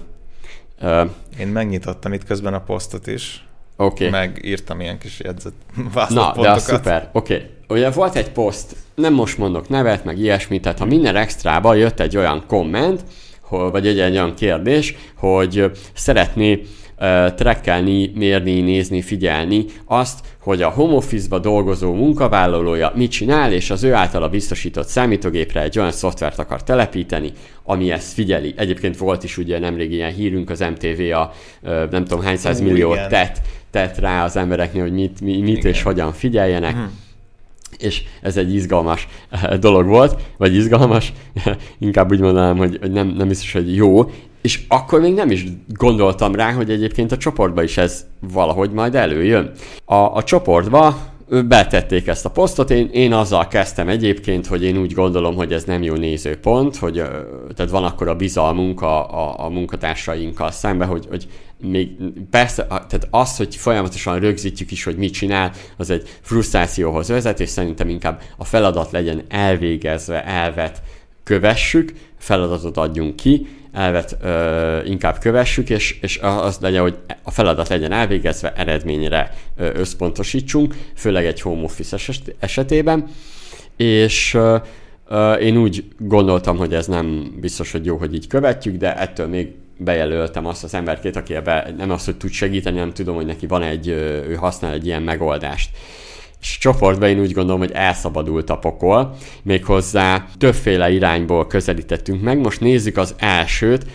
uh, én megnyitottam itt közben a posztot is. Oké. Okay. Megírtam ilyen kis jegyzet <laughs> Na, de az szuper. Oké, okay. ugye volt egy poszt, nem most mondok nevet, meg ilyesmit, tehát ha minden extrába jött egy olyan komment, vagy egy, egy olyan kérdés, hogy szeretné trekkelni, mérni, nézni, figyelni azt, hogy a home office-ba dolgozó munkavállalója mit csinál, és az ő általa biztosított számítógépre egy olyan szoftvert akar telepíteni, ami ezt figyeli. Egyébként volt is ugye nemrég ilyen hírünk, az MTV a nem tudom hány száz milliót tett, tett rá az embereknél, hogy mit, mit és hogyan figyeljenek. Hmm és ez egy izgalmas dolog volt, vagy izgalmas, <laughs> inkább úgy mondanám, hogy, hogy nem, nem biztos, hogy jó, és akkor még nem is gondoltam rá, hogy egyébként a csoportba is ez valahogy majd előjön. A, a csoportba betették ezt a posztot, én, én azzal kezdtem egyébként, hogy én úgy gondolom, hogy ez nem jó nézőpont, hogy tehát van akkor a bizalmunk a, a, a munkatársainkkal szembe, hogy, hogy még persze, tehát az, hogy folyamatosan rögzítjük is, hogy mit csinál, az egy frusztrációhoz vezet, és szerintem inkább a feladat legyen elvégezve, elvet kövessük, feladatot adjunk ki, elvet ö, inkább kövessük, és, és az legyen, hogy a feladat legyen elvégezve, eredményre összpontosítsunk, főleg egy home office esetében, és ö, ö, én úgy gondoltam, hogy ez nem biztos, hogy jó, hogy így követjük, de ettől még bejelöltem azt az emberkét, aki ebbe nem az, hogy tud segíteni, nem tudom, hogy neki van egy, ő használ egy ilyen megoldást csoportban én úgy gondolom, hogy elszabadult a pokol, méghozzá többféle irányból közelítettünk meg. Most nézzük az elsőt.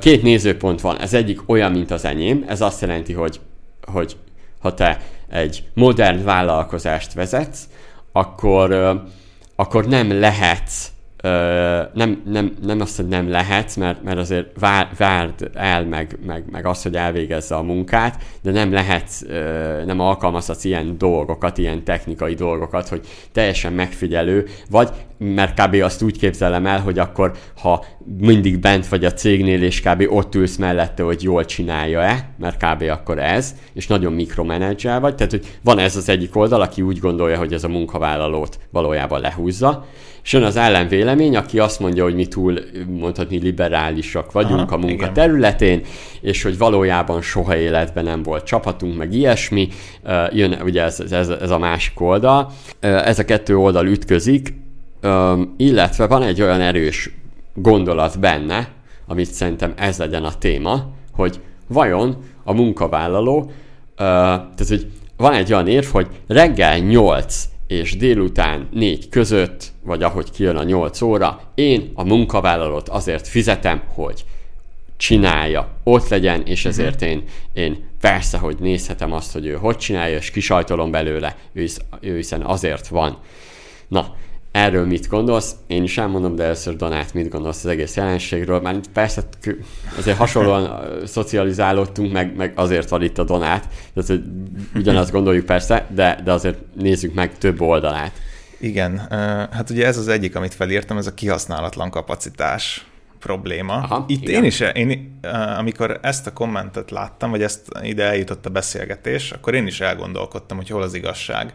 Két nézőpont van. Ez egyik olyan, mint az enyém. Ez azt jelenti, hogy, hogy ha te egy modern vállalkozást vezetsz, akkor, akkor nem lehetsz nem, nem, nem azt, hogy nem lehetsz, mert, mert azért vár, várd el meg, meg, meg azt, hogy elvégezze a munkát, de nem lehetsz, nem alkalmazhatsz ilyen dolgokat, ilyen technikai dolgokat, hogy teljesen megfigyelő, vagy mert kb. azt úgy képzelem el, hogy akkor, ha mindig bent vagy a cégnél, és kb. ott ülsz mellette, hogy jól csinálja-e, mert kb. akkor ez, és nagyon mikromenedzsel vagy, tehát hogy van ez az egyik oldal, aki úgy gondolja, hogy ez a munkavállalót valójában lehúzza, és jön az ellenvélemény, aki azt mondja, hogy mi túl mondhatni liberálisak vagyunk Aha, a munka igen. területén, és hogy valójában soha életben nem volt csapatunk, meg ilyesmi. Jön ugye ez, ez, ez a másik oldal. Ez a kettő oldal ütközik, illetve van egy olyan erős gondolat benne, amit szerintem ez legyen a téma, hogy vajon a munkavállaló, tehát hogy van egy olyan érv, hogy reggel 8 és délután 4 között, vagy ahogy kijön a 8 óra, én a munkavállalót azért fizetem, hogy csinálja, ott legyen, és mhm. ezért én, én persze, hogy nézhetem azt, hogy ő hogy csinálja, és kisajtolom belőle, ő, ő hiszen azért van. Na, Erről mit gondolsz? Én is elmondom, de először Donát mit gondolsz az egész jelenségről. Már persze azért hasonlóan szocializálódtunk, meg, meg azért van itt a Donát, tehát hogy ugyanazt gondoljuk persze, de, de azért nézzük meg több oldalát. Igen, hát ugye ez az egyik, amit felírtam, ez a kihasználatlan kapacitás probléma. Aha, Itt igen. én is, én, amikor ezt a kommentet láttam, vagy ezt ide eljutott a beszélgetés, akkor én is elgondolkodtam, hogy hol az igazság.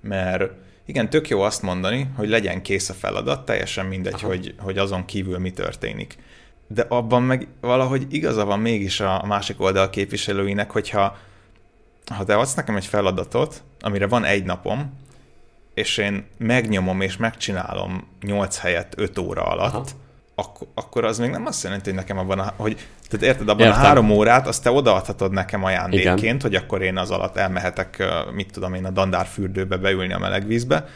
Mert igen, tök jó azt mondani, hogy legyen kész a feladat, teljesen mindegy, hogy, hogy azon kívül mi történik. De abban meg valahogy igaza van mégis a másik oldal képviselőinek, hogyha ha te adsz nekem egy feladatot, amire van egy napom, és én megnyomom és megcsinálom 8 helyet 5 óra alatt, Aha ak- akkor az még nem azt jelenti, hogy nekem abban a, hogy, tehát érted, abban Értem. a három órát azt te odaadhatod nekem ajándékként, Igen. hogy akkor én az alatt elmehetek, mit tudom én, a dandárfürdőbe beülni a meleg vízbe,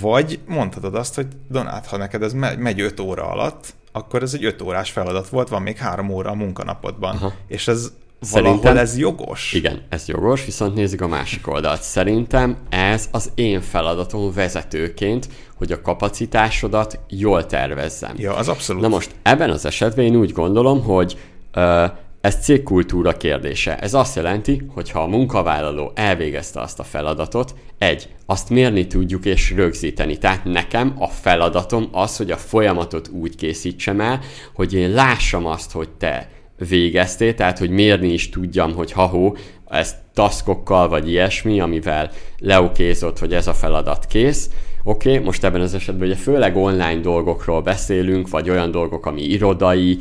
vagy mondhatod azt, hogy Donát, ha neked ez megy 5 óra alatt, akkor ez egy 5 órás feladat volt, van még három óra a munkanapodban. Aha. És ez Valahol Szerintem, ez jogos? Igen, ez jogos, viszont nézzük a másik oldalt. Szerintem ez az én feladatom vezetőként, hogy a kapacitásodat jól tervezzem. Ja, az abszolút. Na most ebben az esetben én úgy gondolom, hogy uh, ez cégkultúra kérdése. Ez azt jelenti, hogy ha a munkavállaló elvégezte azt a feladatot, egy, azt mérni tudjuk és rögzíteni. Tehát nekem a feladatom az, hogy a folyamatot úgy készítsem el, hogy én lássam azt, hogy te végeztél, tehát hogy mérni is tudjam, hogy ha-hó, ezt taskokkal vagy ilyesmi, amivel leokézott, hogy ez a feladat kész. Oké, okay, most ebben az esetben ugye főleg online dolgokról beszélünk, vagy olyan dolgok, ami irodai,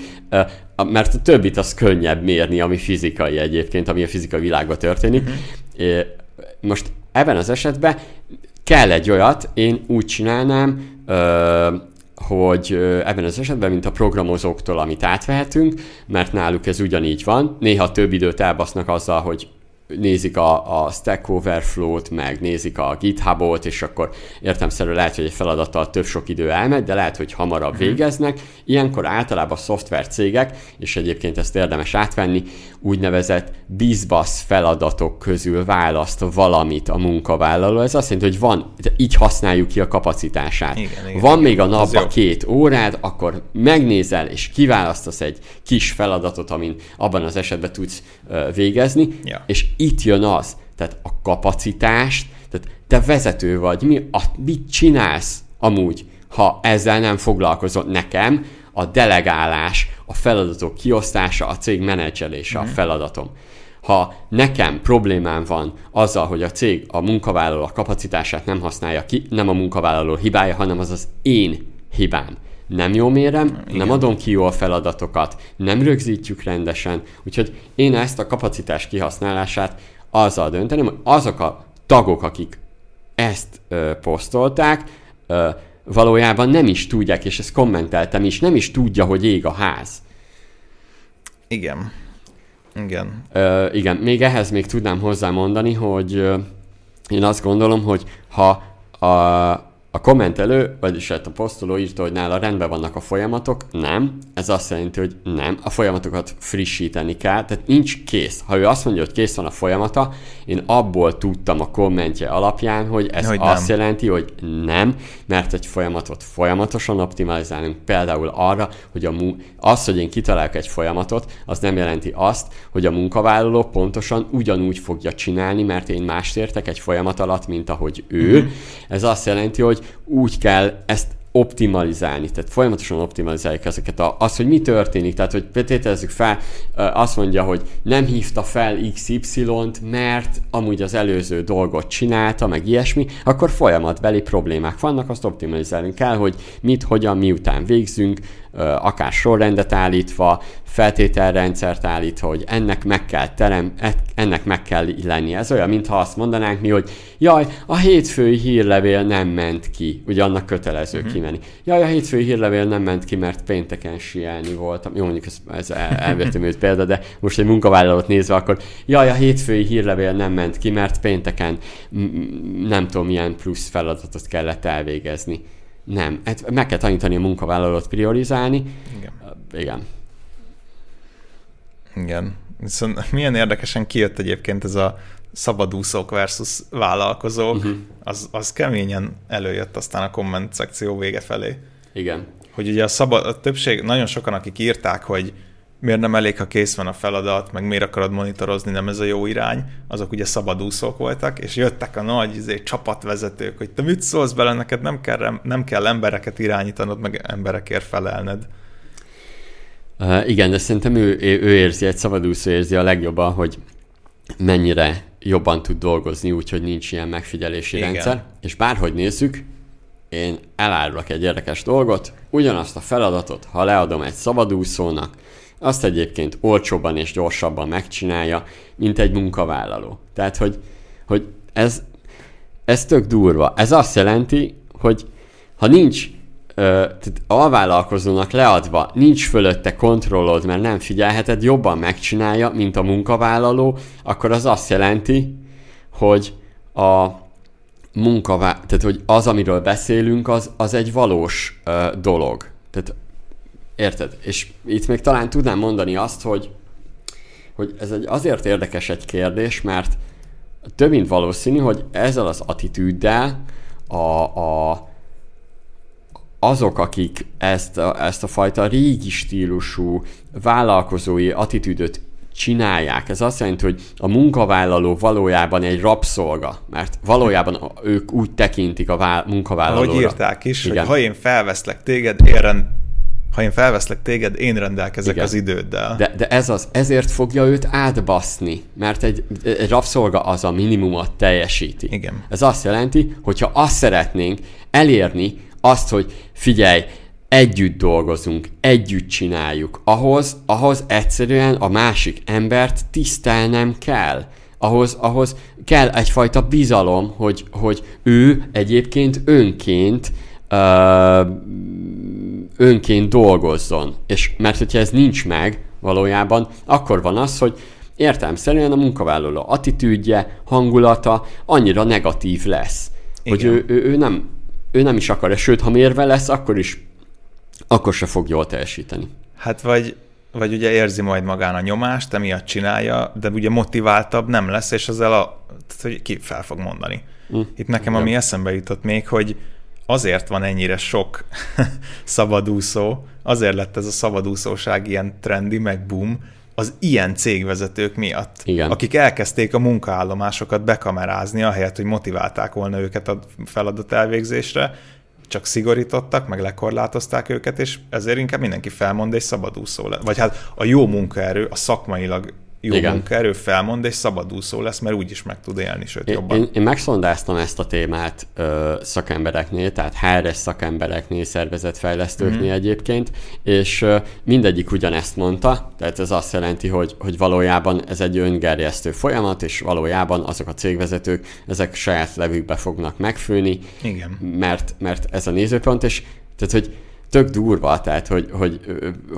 mert a többit az könnyebb mérni, ami fizikai egyébként, ami a fizikai világban történik. Uh-huh. Most ebben az esetben kell egy olyat, én úgy csinálnám, hogy ebben az esetben, mint a programozóktól, amit átvehetünk, mert náluk ez ugyanígy van, néha több időt elbasznak azzal, hogy nézik a, a Stack Overflow-t, meg nézik a GitHub-ot, és akkor értemszerű lehet, hogy egy feladattal több sok idő elmegy, de lehet, hogy hamarabb mm-hmm. végeznek. Ilyenkor általában a szoftvercégek, és egyébként ezt érdemes átvenni, úgynevezett bizbasz feladatok közül választ valamit a munkavállaló. Ez azt jelenti, hogy van, így használjuk ki a kapacitását. Igen, igen, van igen, még a napban két órád, akkor megnézel és kiválasztasz egy kis feladatot, amin abban az esetben tudsz uh, végezni, ja. és itt jön az, tehát a kapacitást, tehát te vezető vagy, mi, a, mit csinálsz amúgy, ha ezzel nem foglalkozol nekem, a delegálás, a feladatok kiosztása, a cég menedzselése mm-hmm. a mhm. feladatom. Ha nekem problémám van azzal, hogy a cég a munkavállaló a kapacitását nem használja ki, nem a munkavállaló hibája, hanem az az én hibám. Nem jó mérem, Igen. nem adom ki jó a feladatokat, nem rögzítjük rendesen, úgyhogy én ezt a kapacitás kihasználását azzal dönteném, hogy azok a tagok, akik ezt ö, posztolták, ö, valójában nem is tudják, és ezt kommenteltem is, nem is tudja, hogy ég a ház. Igen. Igen. Ö, igen, még ehhez még tudnám hozzámondani, hogy ö, én azt gondolom, hogy ha a, a kommentelő, vagyis hát a posztoló írta, hogy nála rendben vannak a folyamatok. Nem. Ez azt jelenti, hogy nem. A folyamatokat frissíteni kell, tehát nincs kész. Ha ő azt mondja, hogy kész van a folyamata, én abból tudtam a kommentje alapján, hogy ez hogy azt nem. jelenti, hogy nem, mert egy folyamatot folyamatosan optimalizálunk. Például arra, hogy a mu- az, hogy én kitalálok egy folyamatot, az nem jelenti azt, hogy a munkavállaló pontosan ugyanúgy fogja csinálni, mert én mást értek egy folyamat alatt, mint ahogy ő. Mm-hmm. Ez azt jelenti, hogy úgy kell ezt optimalizálni, tehát folyamatosan optimalizáljuk ezeket. A, az, hogy mi történik, tehát hogy tételezzük fel, azt mondja, hogy nem hívta fel XY-t, mert amúgy az előző dolgot csinálta, meg ilyesmi, akkor folyamatbeli problémák vannak, azt optimalizálni kell, hogy mit, hogyan, miután végzünk, akár sorrendet állítva, feltételrendszert állítva, hogy ennek meg kell terem, ennek meg kell lenni. Ez olyan, mintha azt mondanánk mi, hogy jaj, a hétfői hírlevél nem ment ki, ugye annak kötelező uh-huh. kimenni. Jaj, a hétfői hírlevél nem ment ki, mert pénteken sielni voltam. Jó, mondjuk ez, ez elvetőműt példa, de most egy munkavállalót nézve, akkor jaj, a hétfői hírlevél nem ment ki, mert pénteken nem tudom, milyen plusz feladatot kellett elvégezni. Nem. Hát meg kell tanítani a munkavállalót priorizálni. Igen. Igen. Igen. Viszont milyen érdekesen kijött egyébként ez a szabadúszók versus vállalkozók, uh-huh. az, az keményen előjött aztán a komment szekció vége felé. Igen. Hogy ugye a, szabad, a többség, nagyon sokan, akik írták, hogy miért nem elég, ha kész van a feladat, meg miért akarod monitorozni, nem ez a jó irány, azok ugye szabadúszók voltak, és jöttek a nagy izé, csapatvezetők, hogy te mit szólsz bele, neked nem kell, nem kell embereket irányítanod, meg emberekért felelned. Uh, igen, de szerintem ő, ő érzi, egy szabadúszó érzi a legjobban, hogy mennyire jobban tud dolgozni, úgyhogy nincs ilyen megfigyelési igen. rendszer. És bárhogy nézzük, én elárulok egy érdekes dolgot, ugyanazt a feladatot, ha leadom egy szabadúszónak, azt egyébként olcsóbban és gyorsabban megcsinálja, mint egy munkavállaló. Tehát, hogy, hogy ez, ez tök durva. Ez azt jelenti, hogy ha nincs tehát alvállalkozónak leadva nincs fölötte kontrollod, mert nem figyelheted, jobban megcsinálja, mint a munkavállaló, akkor az azt jelenti, hogy a munkavá... tehát hogy az, amiről beszélünk, az, az egy valós ö, dolog. Tehát Érted? És itt még talán tudnám mondani azt, hogy, hogy ez egy azért érdekes egy kérdés, mert több mint valószínű, hogy ezzel az attitűddel a, a, azok, akik ezt a, ezt a fajta régi stílusú vállalkozói attitűdöt csinálják. Ez azt jelenti, hogy a munkavállaló valójában egy rabszolga, mert valójában ők úgy tekintik a vál- munkavállalóra. Ahogy írták is, Igen. hogy ha én felveszlek téged, érren ha én felveszlek téged, én rendelkezek Igen. az időddel. De, de ez az, ezért fogja őt átbaszni, mert egy, egy rabszolga az a minimumot teljesíti. Igen. Ez azt jelenti, hogyha azt szeretnénk elérni, azt, hogy figyelj, együtt dolgozunk, együtt csináljuk, ahhoz, ahhoz egyszerűen a másik embert tisztelnem kell ahhoz, ahhoz kell egyfajta bizalom, hogy, hogy ő egyébként önként ö, önként dolgozzon. És mert hogyha ez nincs meg valójában, akkor van az, hogy értelmszerűen a munkavállaló attitűdje, hangulata annyira negatív lesz, Igen. hogy ő, ő, ő, nem, ő nem is akar, sőt, ha mérve lesz, akkor is akkor se fog jól teljesíteni. Hát vagy, vagy ugye érzi majd magán a nyomást, emiatt csinálja, de ugye motiváltabb nem lesz, és ezzel a, tehát, hogy ki fel fog mondani. Mm. Itt nekem ami eszembe jutott még, hogy azért van ennyire sok <laughs> szabadúszó, azért lett ez a szabadúszóság ilyen trendi, meg boom, az ilyen cégvezetők miatt, Igen. akik elkezdték a munkaállomásokat bekamerázni, ahelyett, hogy motiválták volna őket a feladat elvégzésre, csak szigorítottak, meg lekorlátozták őket, és ezért inkább mindenki felmond és szabadúszó lesz. Vagy hát a jó munkaerő, a szakmailag jó Igen. munkaerő felmond, és szabadúszó lesz, mert úgyis meg tud élni, sőt én, jobban. Én, én megszondáztam ezt a témát ö, szakembereknél, tehát HRS szakembereknél, szervezetfejlesztőknél mm-hmm. egyébként, és ö, mindegyik ugyanezt mondta, tehát ez azt jelenti, hogy, hogy valójában ez egy öngerjesztő folyamat, és valójában azok a cégvezetők, ezek saját levükbe fognak megfőni, Igen. Mert, mert ez a nézőpont, és tehát, hogy tök durva, tehát, hogy, hogy,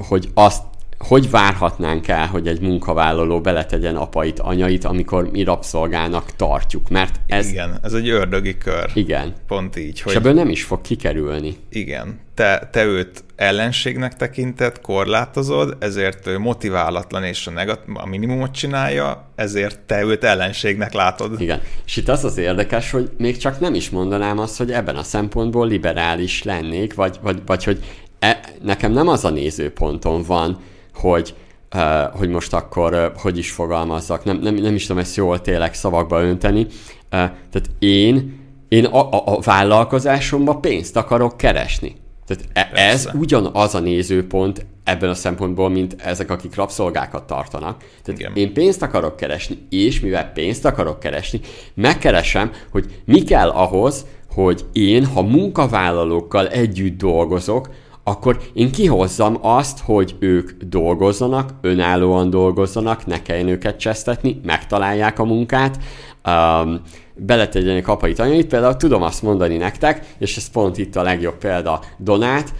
hogy azt hogy várhatnánk el, hogy egy munkavállaló beletegyen apait, anyait, amikor mi rabszolgának tartjuk? Mert ez... Igen, ez egy ördögi kör. Igen. Pont így. Hogy... És ebből nem is fog kikerülni. Igen. Te, te őt ellenségnek tekinted, korlátozod, ezért ő motiválatlan és a, negat- a minimumot csinálja, ezért te őt ellenségnek látod. Igen. És itt az az érdekes, hogy még csak nem is mondanám azt, hogy ebben a szempontból liberális lennék, vagy, vagy, vagy hogy e, nekem nem az a nézőponton van, hogy uh, hogy most akkor uh, hogy is fogalmazzak, nem, nem, nem is tudom ezt jól tényleg szavakba önteni. Uh, tehát én, én a, a, a vállalkozásomban pénzt akarok keresni. Tehát e, ez ugyanaz a nézőpont ebben a szempontból, mint ezek, akik rabszolgákat tartanak. Tehát Igen. én pénzt akarok keresni, és mivel pénzt akarok keresni, megkeresem, hogy mi kell ahhoz, hogy én, ha munkavállalókkal együtt dolgozok, akkor én kihozzam azt, hogy ők dolgozzanak, önállóan dolgozzanak, ne kelljen őket csesztetni, megtalálják a munkát, um, beletegyenek apait, anyait. Például tudom azt mondani nektek, és ez pont itt a legjobb példa Donát,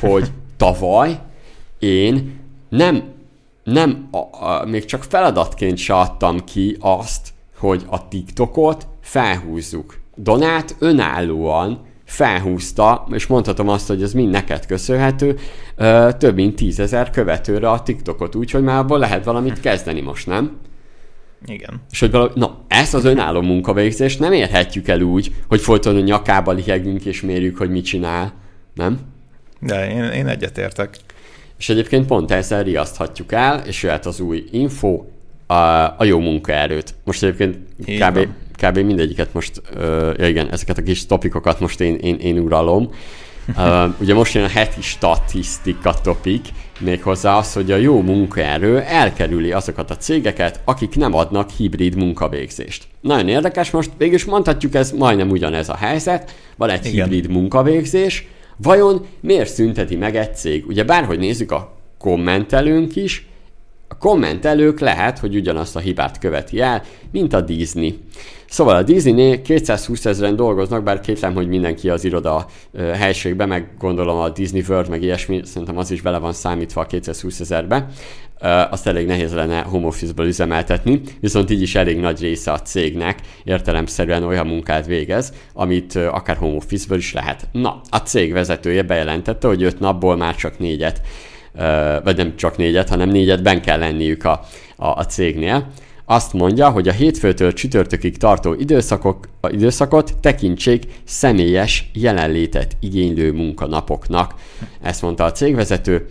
hogy <laughs> tavaly én nem, nem a, a, még csak feladatként se adtam ki azt, hogy a TikTokot felhúzzuk. Donát önállóan felhúzta, és mondhatom azt, hogy ez mind neked köszönhető, több mint tízezer követőre a TikTokot, úgyhogy már abból lehet valamit kezdeni most, nem? Igen. És hogy valami, na, ezt az önálló munkavégzést nem érhetjük el úgy, hogy folyton a nyakába lihegünk és mérjük, hogy mit csinál, nem? De én, én egyetértek. És egyébként pont ezzel riaszthatjuk el, és jöhet az új info, a, a jó munkaerőt. Most egyébként kb kb. mindegyiket most, uh, ja igen, ezeket a kis topikokat most én, én, én uralom. Uh, ugye most jön a heti statisztika topik, méghozzá az, hogy a jó munkaerő elkerüli azokat a cégeket, akik nem adnak hibrid munkavégzést. Nagyon érdekes, most végülis mondhatjuk, ez majdnem ugyanez a helyzet, van egy Igen. hibrid munkavégzés, vajon miért szünteti meg egy cég? Ugye bárhogy nézzük a kommentelőnk is, a kommentelők lehet, hogy ugyanazt a hibát követi el, mint a Disney. Szóval a Disney-nél 220 ezeren dolgoznak, bár kétlem, hogy mindenki az iroda uh, helységbe, meg gondolom a Disney World, meg ilyesmi, szerintem az is bele van számítva a 220 ezerbe. Uh, azt elég nehéz lenne home office-ból üzemeltetni, viszont így is elég nagy része a cégnek értelemszerűen olyan munkát végez, amit akár home office-ből is lehet. Na, a cég vezetője bejelentette, hogy öt napból már csak négyet, uh, vagy nem csak négyet, hanem négyet ben kell lenniük a, a, a cégnél azt mondja, hogy a hétfőtől csütörtökig tartó időszakok, a időszakot tekintsék személyes jelenlétet igénylő munkanapoknak. Ezt mondta a cégvezető.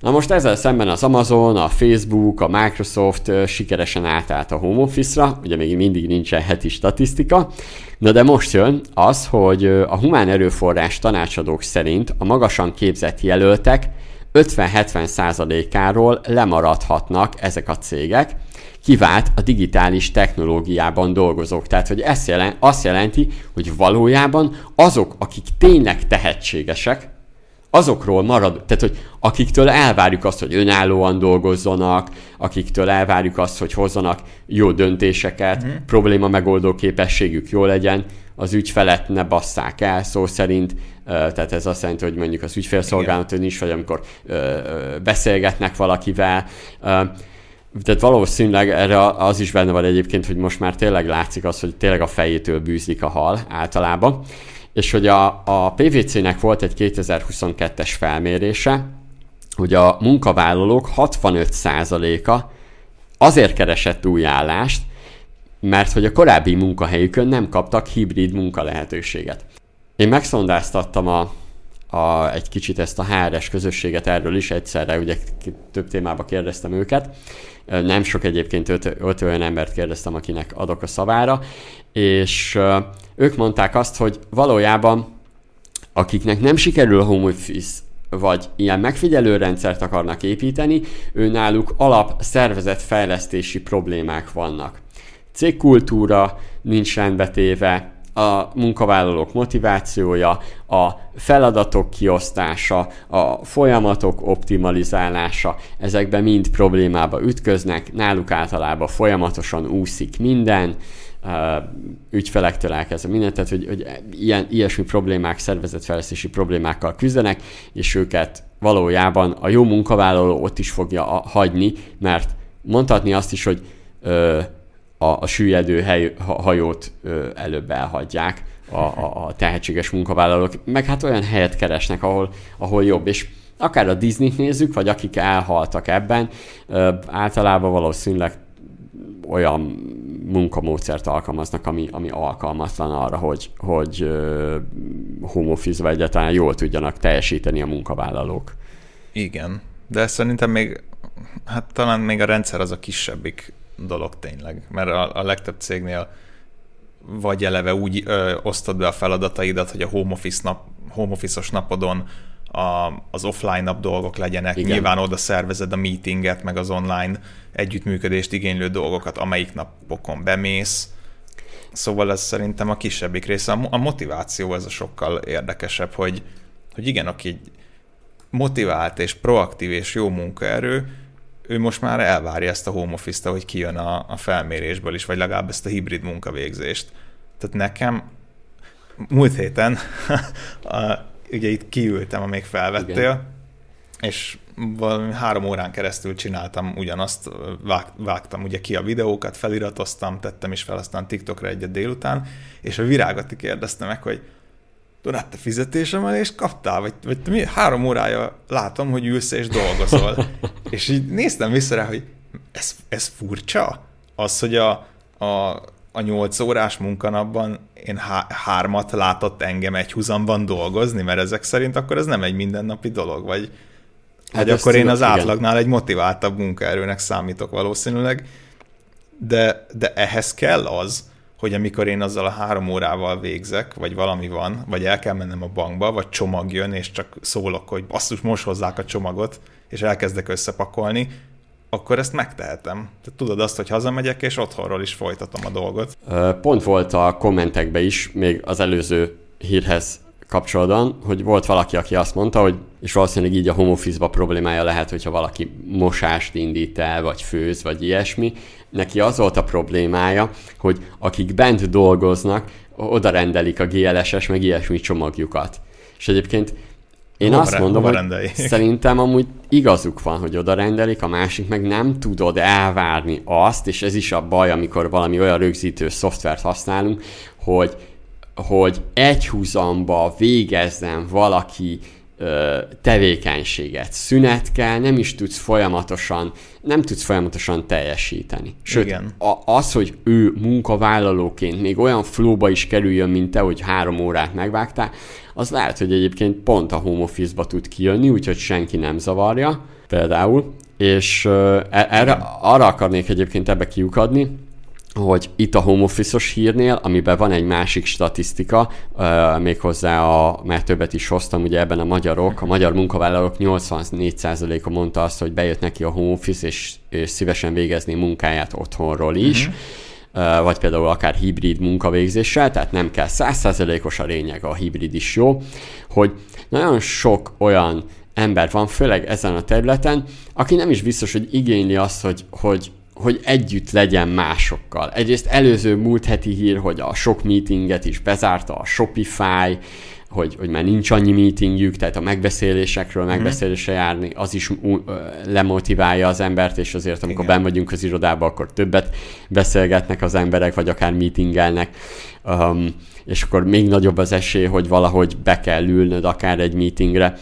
Na most ezzel szemben az Amazon, a Facebook, a Microsoft sikeresen átállt a home office-ra, ugye még mindig nincsen heti statisztika, na de most jön az, hogy a humán erőforrás tanácsadók szerint a magasan képzett jelöltek 50-70 százalékáról lemaradhatnak ezek a cégek, kivált a digitális technológiában dolgozók. Tehát, hogy ezt jelent, azt jelenti, hogy valójában azok, akik tényleg tehetségesek, azokról marad, tehát hogy akiktől elvárjuk azt, hogy önállóan dolgozzanak, akiktől elvárjuk azt, hogy hozzanak jó döntéseket, uh-huh. probléma megoldó képességük jó legyen, az ügyfelet ne basszák el, szó szerint, tehát ez azt jelenti, hogy mondjuk az ügyfélszolgálaton is, vagy amikor beszélgetnek valakivel, tehát valószínűleg erre az is benne van egyébként, hogy most már tényleg látszik az, hogy tényleg a fejétől bűzik a hal általában. És hogy a, a PVC-nek volt egy 2022-es felmérése, hogy a munkavállalók 65%-a azért keresett új állást, mert hogy a korábbi munkahelyükön nem kaptak hibrid munkalehetőséget. Én megszondáztattam a, a, egy kicsit ezt a HRS közösséget erről is egyszerre, ugye több témába kérdeztem őket, nem sok egyébként öt, öt olyan embert kérdeztem, akinek adok a szavára, és ők mondták azt, hogy valójában akiknek nem sikerül a home office vagy ilyen megfigyelő rendszert akarnak építeni, ő náluk alap szervezetfejlesztési problémák vannak. Cégkultúra nincs rendbetéve, a munkavállalók motivációja, a feladatok kiosztása, a folyamatok optimalizálása, ezekben mind problémába ütköznek, náluk általában folyamatosan úszik minden, ügyfelektől elkezdve mindent, tehát hogy, hogy ilyen, ilyesmi problémák, szervezetfejlesztési problémákkal küzdenek, és őket valójában a jó munkavállaló ott is fogja hagyni, mert mondhatni azt is, hogy ö, a, a süllyedő hely, hajót ö, előbb elhagyják a, a, a tehetséges munkavállalók, meg hát olyan helyet keresnek, ahol, ahol jobb, és akár a Disney-t nézzük, vagy akik elhaltak ebben, ö, általában valószínűleg olyan munkamódszert alkalmaznak, ami, ami alkalmatlan arra, hogy, hogy uh, home office egyáltalán jól tudjanak teljesíteni a munkavállalók. Igen, de szerintem még, hát talán még a rendszer az a kisebbik dolog tényleg, mert a, a legtöbb cégnél vagy eleve úgy ö, osztod be a feladataidat, hogy a home, office nap, home office-os napodon a, az offline nap dolgok legyenek. Igen. Nyilván oda szervezed a meetinget, meg az online együttműködést igénylő dolgokat, amelyik napokon bemész. Szóval ez szerintem a kisebbik része. A motiváció ez a sokkal érdekesebb, hogy, hogy igen, aki motivált és proaktív és jó munkaerő, ő most már elvárja ezt a home office-t, hogy kijön a, a felmérésből is, vagy legalább ezt a hibrid munkavégzést. Tehát nekem múlt héten <laughs> a, ugye itt kiültem, amíg felvettél, Igen. és valami három órán keresztül csináltam ugyanazt, vág, vágtam ugye ki a videókat, feliratoztam, tettem is fel aztán TikTokra egyet délután, és a virágot kérdezte meg, hogy Donát, te fizetésemelést kaptál? Vagy, vagy mi? Három órája látom, hogy ülsz és dolgozol. <laughs> és így néztem vissza rá, hogy ez, ez furcsa? Az, hogy a, a, a nyolc órás munkanapban én há- hármat látott engem egy húzamban dolgozni, mert ezek szerint akkor ez nem egy mindennapi dolog, vagy, hát vagy akkor én az igen. átlagnál egy motiváltabb munkaerőnek számítok valószínűleg, de, de ehhez kell az, hogy amikor én azzal a három órával végzek, vagy valami van, vagy el kell mennem a bankba, vagy csomag jön, és csak szólok, hogy basszus, most hozzák a csomagot, és elkezdek összepakolni, akkor ezt megtehetem. Tehát tudod azt, hogy hazamegyek, és otthonról is folytatom a dolgot. Pont volt a kommentekbe is, még az előző hírhez kapcsolatban, hogy volt valaki, aki azt mondta, hogy és valószínűleg így a home office problémája lehet, hogyha valaki mosást indít el, vagy főz, vagy ilyesmi. Neki az volt a problémája, hogy akik bent dolgoznak, oda rendelik a GLSS, meg ilyesmi csomagjukat. És egyébként én hova azt mondom, hogy rendeljék? <laughs> szerintem amúgy igazuk van, hogy oda rendelik, a másik meg nem tudod elvárni azt, és ez is a baj, amikor valami olyan rögzítő szoftvert használunk, hogy, hogy egy húzamba végezzen valaki tevékenységet. Szünet kell, nem is tudsz folyamatosan, nem tudsz folyamatosan teljesíteni. Sőt, Igen. A, az, hogy ő munkavállalóként még olyan flóba is kerüljön, mint te, hogy három órát megvágtál, az lehet, hogy egyébként pont a home office-ba tud kijönni, úgyhogy senki nem zavarja, például. És uh, erre, arra akarnék egyébként ebbe kiukadni, hogy itt a home office hírnél, amiben van egy másik statisztika, uh, méghozzá, a, mert többet is hoztam, ugye ebben a magyarok, a magyar munkavállalók 84%-a mondta azt, hogy bejött neki a home office, és, és szívesen végezni munkáját otthonról is. Uh-huh. vagy például akár hibrid munkavégzéssel, tehát nem kell százszázalékos a lényeg, a hibrid is jó, hogy nagyon sok olyan ember van, főleg ezen a területen, aki nem is biztos, hogy igényli azt, hogy, hogy, hogy együtt legyen másokkal. Egyrészt előző múlt heti hír, hogy a sok meetinget is bezárta a Shopify, hogy, hogy már nincs annyi meetingjük, tehát a megbeszélésekről mhm. megbeszélésre járni, az is lemotiválja az embert, és azért amikor ben vagyunk az irodában, akkor többet beszélgetnek az emberek, vagy akár meetingelnek, um, és akkor még nagyobb az esély, hogy valahogy be kell ülnöd akár egy meetingre.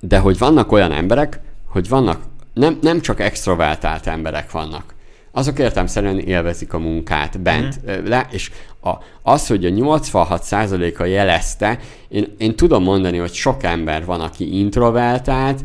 De hogy vannak olyan emberek, hogy vannak, nem, nem csak extrovertált emberek vannak, azok értelmszerűen élvezik a munkát bent mm. le, és a, az, hogy a 86%-a jelezte, én, én tudom mondani, hogy sok ember van, aki introvertált,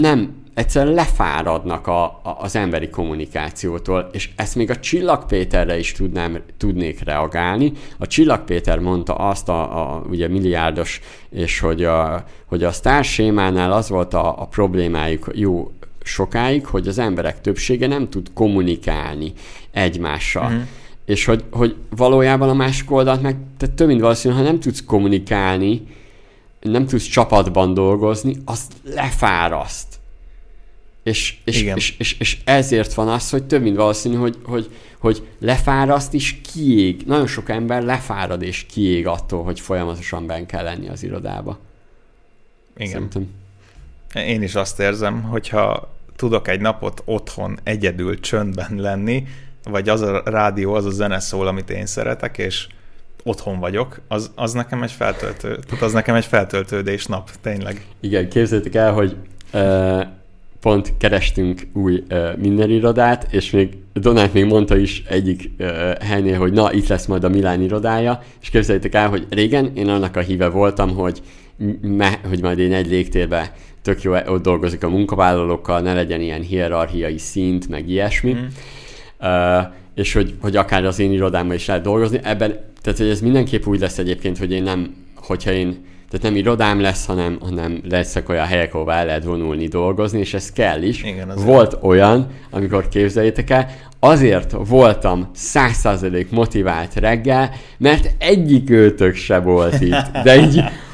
nem, egyszerűen lefáradnak a, a, az emberi kommunikációtól, és ezt még a Csillag Péterre is tudnám, tudnék reagálni. A Csillag Péter mondta azt a, a ugye milliárdos, és hogy a, hogy a Star sémánál az volt a, a problémájuk jó sokáig, hogy az emberek többsége nem tud kommunikálni egymással. Uh-huh. És hogy, hogy valójában a másik oldalt meg tehát több mint valószínű, ha nem tudsz kommunikálni, nem tudsz csapatban dolgozni, az lefáraszt. És, és, és, és, és ezért van az, hogy több mint valószínű, hogy, hogy, hogy lefáraszt és kiég. Nagyon sok ember lefárad és kiég attól, hogy folyamatosan benn kell lenni az irodába. Igen. Szerintem. Én is azt érzem, hogyha tudok egy napot otthon egyedül csöndben lenni, vagy az a rádió, az a zene szól, amit én szeretek, és otthon vagyok, az, az nekem egy feltöltő, tehát az nekem egy feltöltődés nap, tényleg. Igen, képzeljétek el, hogy uh, pont kerestünk új uh, minden irodát, és még Donát még mondta is egyik uh, helynél, hogy na, itt lesz majd a Milán irodája, és képzeljétek el, hogy régen én annak a híve voltam, hogy, me, hogy majd én egy légtérbe tök jó ott dolgozik a munkavállalókkal, ne legyen ilyen hierarchiai szint, meg ilyesmi. Mm. Uh, és hogy, hogy akár az én irodámban is lehet dolgozni. Ebben, tehát hogy ez mindenképp úgy lesz egyébként, hogy én nem, hogyha én, tehát nem irodám lesz, hanem, hanem leszek olyan helyek, ahol el lehet vonulni, dolgozni, és ez kell is. Igen, Volt olyan, amikor képzeljétek el, azért voltam százszázalék motivált reggel, mert egyik őtök se volt itt. De így <laughs>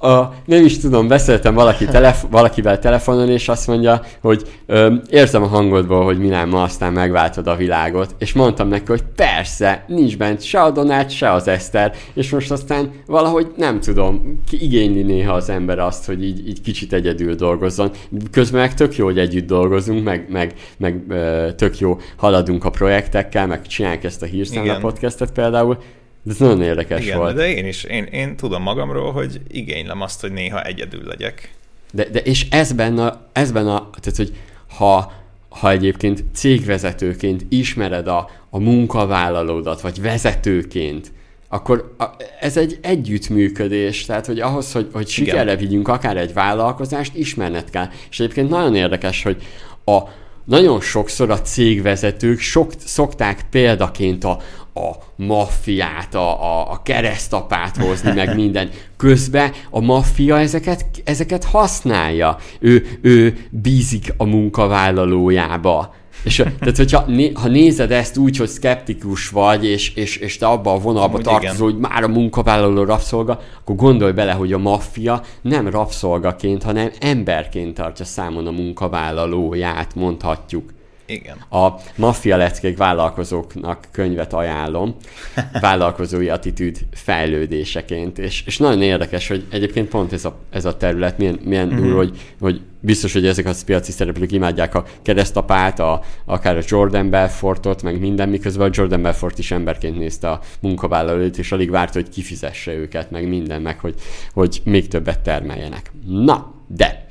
a, nem is tudom, beszéltem valaki telef- valakivel telefonon, és azt mondja, hogy ö, érzem a hangodból, hogy Milán ma aztán megváltod a világot, és mondtam neki, hogy persze, nincs bent se a Donát, se az Eszter, és most aztán valahogy nem tudom, igényli néha az ember azt, hogy így, így kicsit egyedül dolgozzon. Közben meg tök jó, hogy együtt dolgozunk, meg, meg, meg ö, tök jó haladunk a projektekkel, meg csináljuk ezt a hírszámla podcastet például, de ez nagyon érdekes Igen, volt. de én is, én, én tudom magamról, hogy igénylem azt, hogy néha egyedül legyek. De, de és ez benne, ez benne, tehát hogy ha, ha egyébként cégvezetőként ismered a, a munkavállalódat, vagy vezetőként, akkor a, ez egy együttműködés, tehát hogy ahhoz, hogy, hogy sikerre vigyünk akár egy vállalkozást, ismerned kell. És egyébként nagyon érdekes, hogy a, nagyon sokszor a cégvezetők sok, szokták példaként a, a maffiát, a, a, a keresztapát hozni, meg <laughs> minden. Közben a maffia ezeket, ezeket használja. Ő, ő bízik a munkavállalójába. És tehát, hogyha né, ha nézed ezt úgy, hogy szkeptikus vagy, és, és, és te abba a vonalba tartozol, hogy már a munkavállaló rabszolga, akkor gondolj bele, hogy a maffia nem rabszolgaként, hanem emberként tartja számon a munkavállalóját, mondhatjuk. Igen. A Maffia leckék vállalkozóknak könyvet ajánlom, <laughs> vállalkozói attitűd fejlődéseként, és, és nagyon érdekes, hogy egyébként pont ez a, ez a terület milyen, milyen uh-huh. durva, hogy, hogy biztos, hogy ezek a piaci szereplők imádják a keresztapát, a, akár a Jordan Belfortot, meg minden, miközben a Jordan Belfort is emberként nézte a munkavállalót, és alig várt, hogy kifizesse őket, meg minden, meg hogy, hogy még többet termeljenek. Na, de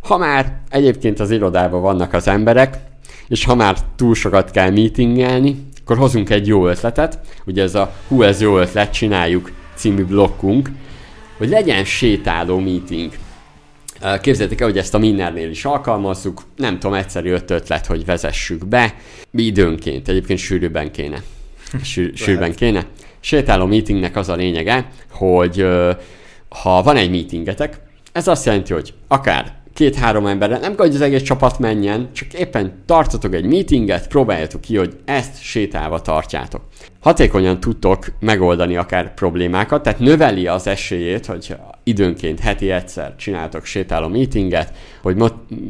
ha már egyébként az irodában vannak az emberek, és ha már túl sokat kell meetingelni, akkor hozunk egy jó ötletet, ugye ez a hú, ez jó ötlet, csináljuk című blokkunk, hogy legyen sétáló meeting. Képzeljétek el, hogy ezt a Minnernél is alkalmazzuk, nem tudom, egyszerű öt ötlet, hogy vezessük be, időnként, egyébként sűrűbben kéne. <laughs> Sűr, sűrűbben kéne. Sétáló meetingnek az a lényege, hogy ha van egy meetingetek, ez azt jelenti, hogy akár két-három emberre, nem kell, hogy az egész csapat menjen, csak éppen tartotok egy meetinget, próbáljátok ki, hogy ezt sétálva tartjátok hatékonyan tudtok megoldani akár problémákat, tehát növeli az esélyét, hogy időnként heti egyszer csináltok sétáló meetinget, hogy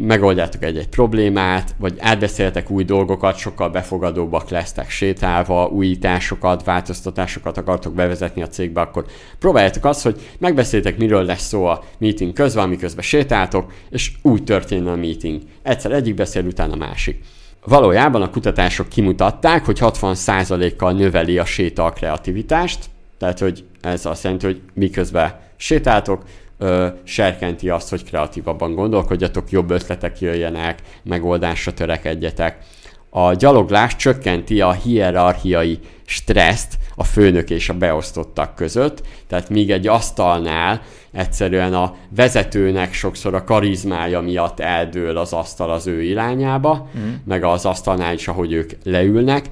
megoldjátok egy-egy problémát, vagy átbeszéltek új dolgokat, sokkal befogadóbbak lesztek sétálva, újításokat, változtatásokat akartok bevezetni a cégbe, akkor próbáljátok azt, hogy megbeszéltek, miről lesz szó a meeting közben, miközben sétáltok, és úgy történne a meeting. Egyszer egyik beszél, utána a másik. Valójában a kutatások kimutatták, hogy 60%-kal növeli a séta a kreativitást, tehát hogy ez azt jelenti, hogy miközben sétáltok, ö, serkenti azt, hogy kreatívabban gondolkodjatok, jobb ötletek jöjjenek, megoldásra törekedjetek. A gyaloglás csökkenti a hierarchiai stresszt a főnök és a beosztottak között, tehát míg egy asztalnál egyszerűen a vezetőnek sokszor a karizmája miatt eldől az asztal az ő irányába, mm. meg az asztalnál is, ahogy ők leülnek,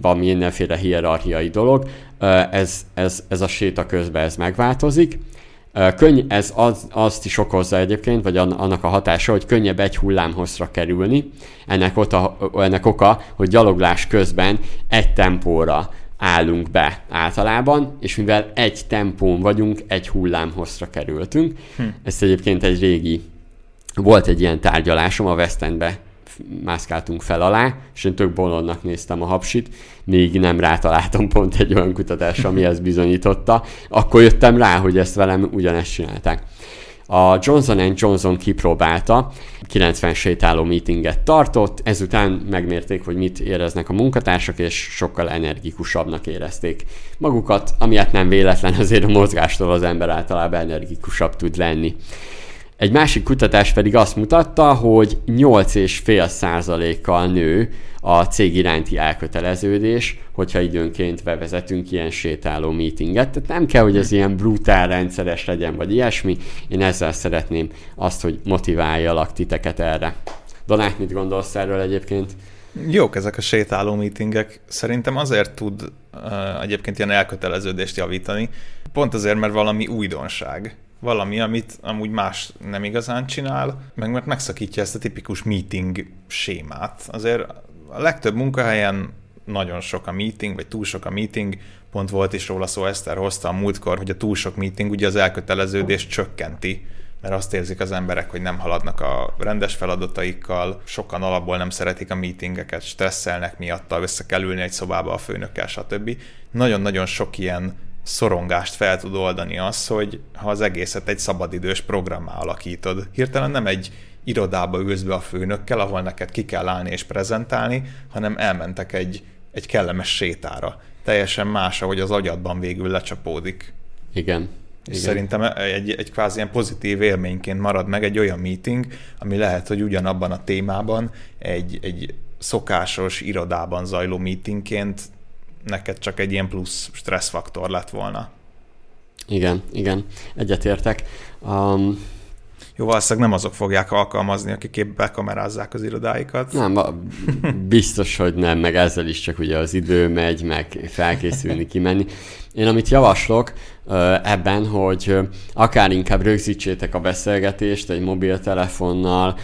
van mindenféle hierarchiai dolog, ez, ez, ez a séta közben ez megváltozik. Könny, ez az, azt is okozza egyébként, vagy annak a hatása, hogy könnyebb egy hullámhozra kerülni. Ennek, ota, ennek oka, hogy gyaloglás közben egy tempóra állunk be általában, és mivel egy tempón vagyunk, egy hullámhosszra kerültünk. Hm. Ezt egyébként egy régi, volt egy ilyen tárgyalásom, a West Endbe mászkáltunk fel alá, és én tök bolondnak néztem a hapsit, még nem rátaláltam pont egy olyan kutatásra, ami ezt bizonyította. Akkor jöttem rá, hogy ezt velem ugyanezt csinálták. A Johnson Johnson kipróbálta, 90 sétáló meetinget tartott, ezután megmérték, hogy mit éreznek a munkatársak, és sokkal energikusabbnak érezték magukat, amiatt nem véletlen, azért a mozgástól az ember általában energikusabb tud lenni. Egy másik kutatás pedig azt mutatta, hogy 8,5%-kal nő a cég iránti elköteleződés, hogyha időnként bevezetünk ilyen sétáló meetinget. Tehát nem kell, hogy ez ilyen brutál rendszeres legyen, vagy ilyesmi. Én ezzel szeretném azt, hogy motiváljalak titeket erre. Donát, mit gondolsz erről egyébként? Jók ezek a sétáló meetingek. Szerintem azért tud uh, egyébként ilyen elköteleződést javítani, pont azért, mert valami újdonság valami, amit amúgy más nem igazán csinál, meg mert megszakítja ezt a tipikus meeting sémát. Azért a legtöbb munkahelyen nagyon sok a meeting, vagy túl sok a meeting, pont volt is róla szó, Eszter hozta a múltkor, hogy a túl sok meeting ugye az elköteleződést csökkenti, mert azt érzik az emberek, hogy nem haladnak a rendes feladataikkal, sokan alapból nem szeretik a meetingeket, stresszelnek miatta, össze kell ülni egy szobába a főnökkel, stb. Nagyon-nagyon sok ilyen szorongást fel tud oldani az, hogy ha az egészet egy szabadidős programmá alakítod. Hirtelen nem egy irodába ülsz be a főnökkel, ahol neked ki kell állni és prezentálni, hanem elmentek egy, egy kellemes sétára. Teljesen más, ahogy az agyadban végül lecsapódik. Igen. És Igen. szerintem egy, egy kvázi ilyen pozitív élményként marad meg egy olyan meeting, ami lehet, hogy ugyanabban a témában egy, egy szokásos irodában zajló meetingként neked csak egy ilyen plusz stresszfaktor lett volna. Igen, igen, egyetértek. Um, jó, valószínűleg nem azok fogják alkalmazni, akik épp bekamerázzák az irodáikat. Nem, biztos, hogy nem, meg ezzel is csak ugye az idő megy, meg felkészülni, kimenni. Én amit javaslok ebben, hogy akár inkább rögzítsétek a beszélgetést egy mobiltelefonnal,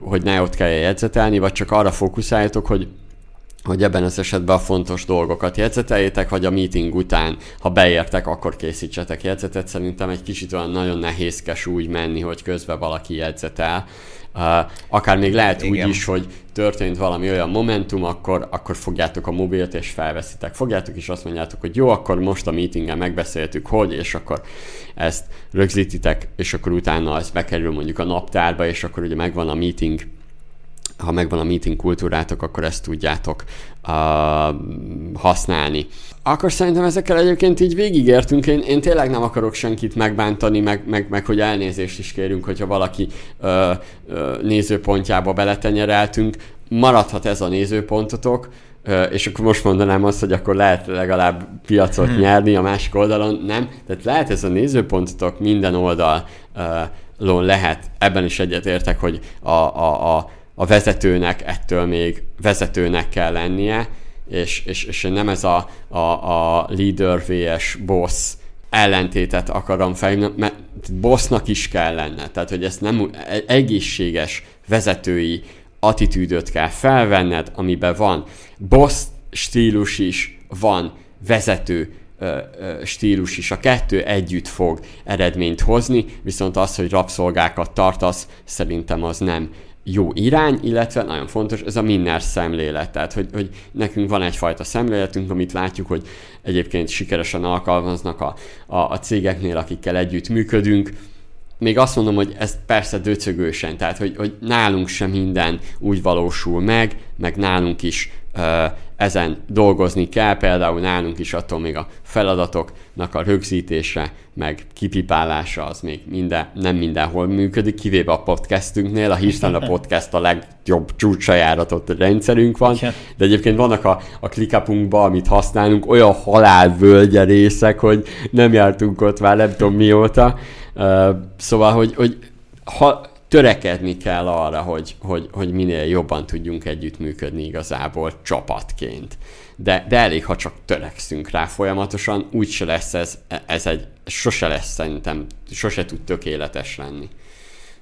hogy ne ott kell jegyzetelni, vagy csak arra fókuszáljatok, hogy hogy ebben az esetben a fontos dolgokat jegyzeteljétek, vagy a meeting után, ha beértek, akkor készítsetek jegyzetet. Szerintem egy kicsit olyan nagyon nehézkes úgy menni, hogy közben valaki jegyzetel. Uh, akár még lehet Igen. úgy is, hogy történt valami olyan momentum, akkor, akkor fogjátok a mobilt és felveszitek. Fogjátok és azt mondjátok, hogy jó, akkor most a meetingen megbeszéltük, hogy, és akkor ezt rögzítitek, és akkor utána ez bekerül mondjuk a naptárba, és akkor ugye megvan a meeting ha megvan a meeting kultúrátok, akkor ezt tudjátok uh, használni. Akkor szerintem ezekkel egyébként így végigértünk. Én, én tényleg nem akarok senkit megbántani, meg, meg, meg hogy elnézést is kérünk, hogyha valaki uh, uh, nézőpontjába beletenyereltünk. Maradhat ez a nézőpontotok, uh, és akkor most mondanám azt, hogy akkor lehet legalább piacot hmm. nyerni a másik oldalon. Nem, tehát lehet ez a nézőpontotok minden oldalon lehet, ebben is egyetértek, hogy a, a, a a vezetőnek ettől még vezetőnek kell lennie, és, és, és nem ez a, a, a leader vs boss ellentétet akarom felhívni, mert bossnak is kell lenne, tehát hogy ezt nem egészséges vezetői attitűdöt kell felvenned, amiben van boss stílus is, van vezető stílus is. A kettő együtt fog eredményt hozni, viszont az, hogy rabszolgákat tartasz, szerintem az nem jó irány, illetve nagyon fontos, ez a minner szemlélet. Tehát, hogy, hogy nekünk van egyfajta szemléletünk, amit látjuk, hogy egyébként sikeresen alkalmaznak a, a, a cégeknél, akikkel együtt működünk, még azt mondom, hogy ez persze döcögősen, tehát hogy, hogy nálunk sem minden úgy valósul meg, meg nálunk is ezen dolgozni kell, például nálunk is attól még a feladatoknak a rögzítése, meg kipipálása az még minden, nem mindenhol működik, kivéve a podcastünknél, a hiszen a podcast a legjobb csúcsajáratott rendszerünk van, de egyébként vannak a, a ClickUpunkban, amit használunk, olyan halálvölgye részek, hogy nem jártunk ott már nem tudom mióta, szóval, hogy, hogy ha törekedni kell arra, hogy, hogy, hogy minél jobban tudjunk együttműködni igazából csapatként. De, de elég, ha csak törekszünk rá folyamatosan, úgyse lesz ez, ez egy, sose lesz szerintem, sose tud tökéletes lenni.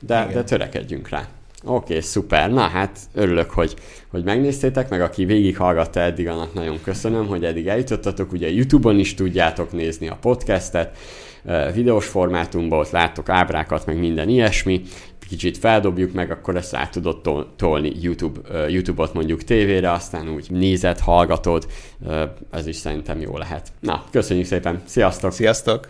De, de törekedjünk rá. Oké, okay, szuper. Na hát örülök, hogy, hogy megnéztétek, meg aki végighallgatta eddig, annak nagyon köszönöm, hogy eddig eljutottatok. Ugye YouTube-on is tudjátok nézni a podcastet, videós formátumban, ott láttok ábrákat, meg minden ilyesmi, kicsit feldobjuk meg, akkor ezt át tudod tolni YouTube, YouTube-ot mondjuk tévére, aztán úgy nézed, hallgatod, ez is szerintem jó lehet. Na, köszönjük szépen, sziasztok! Sziasztok!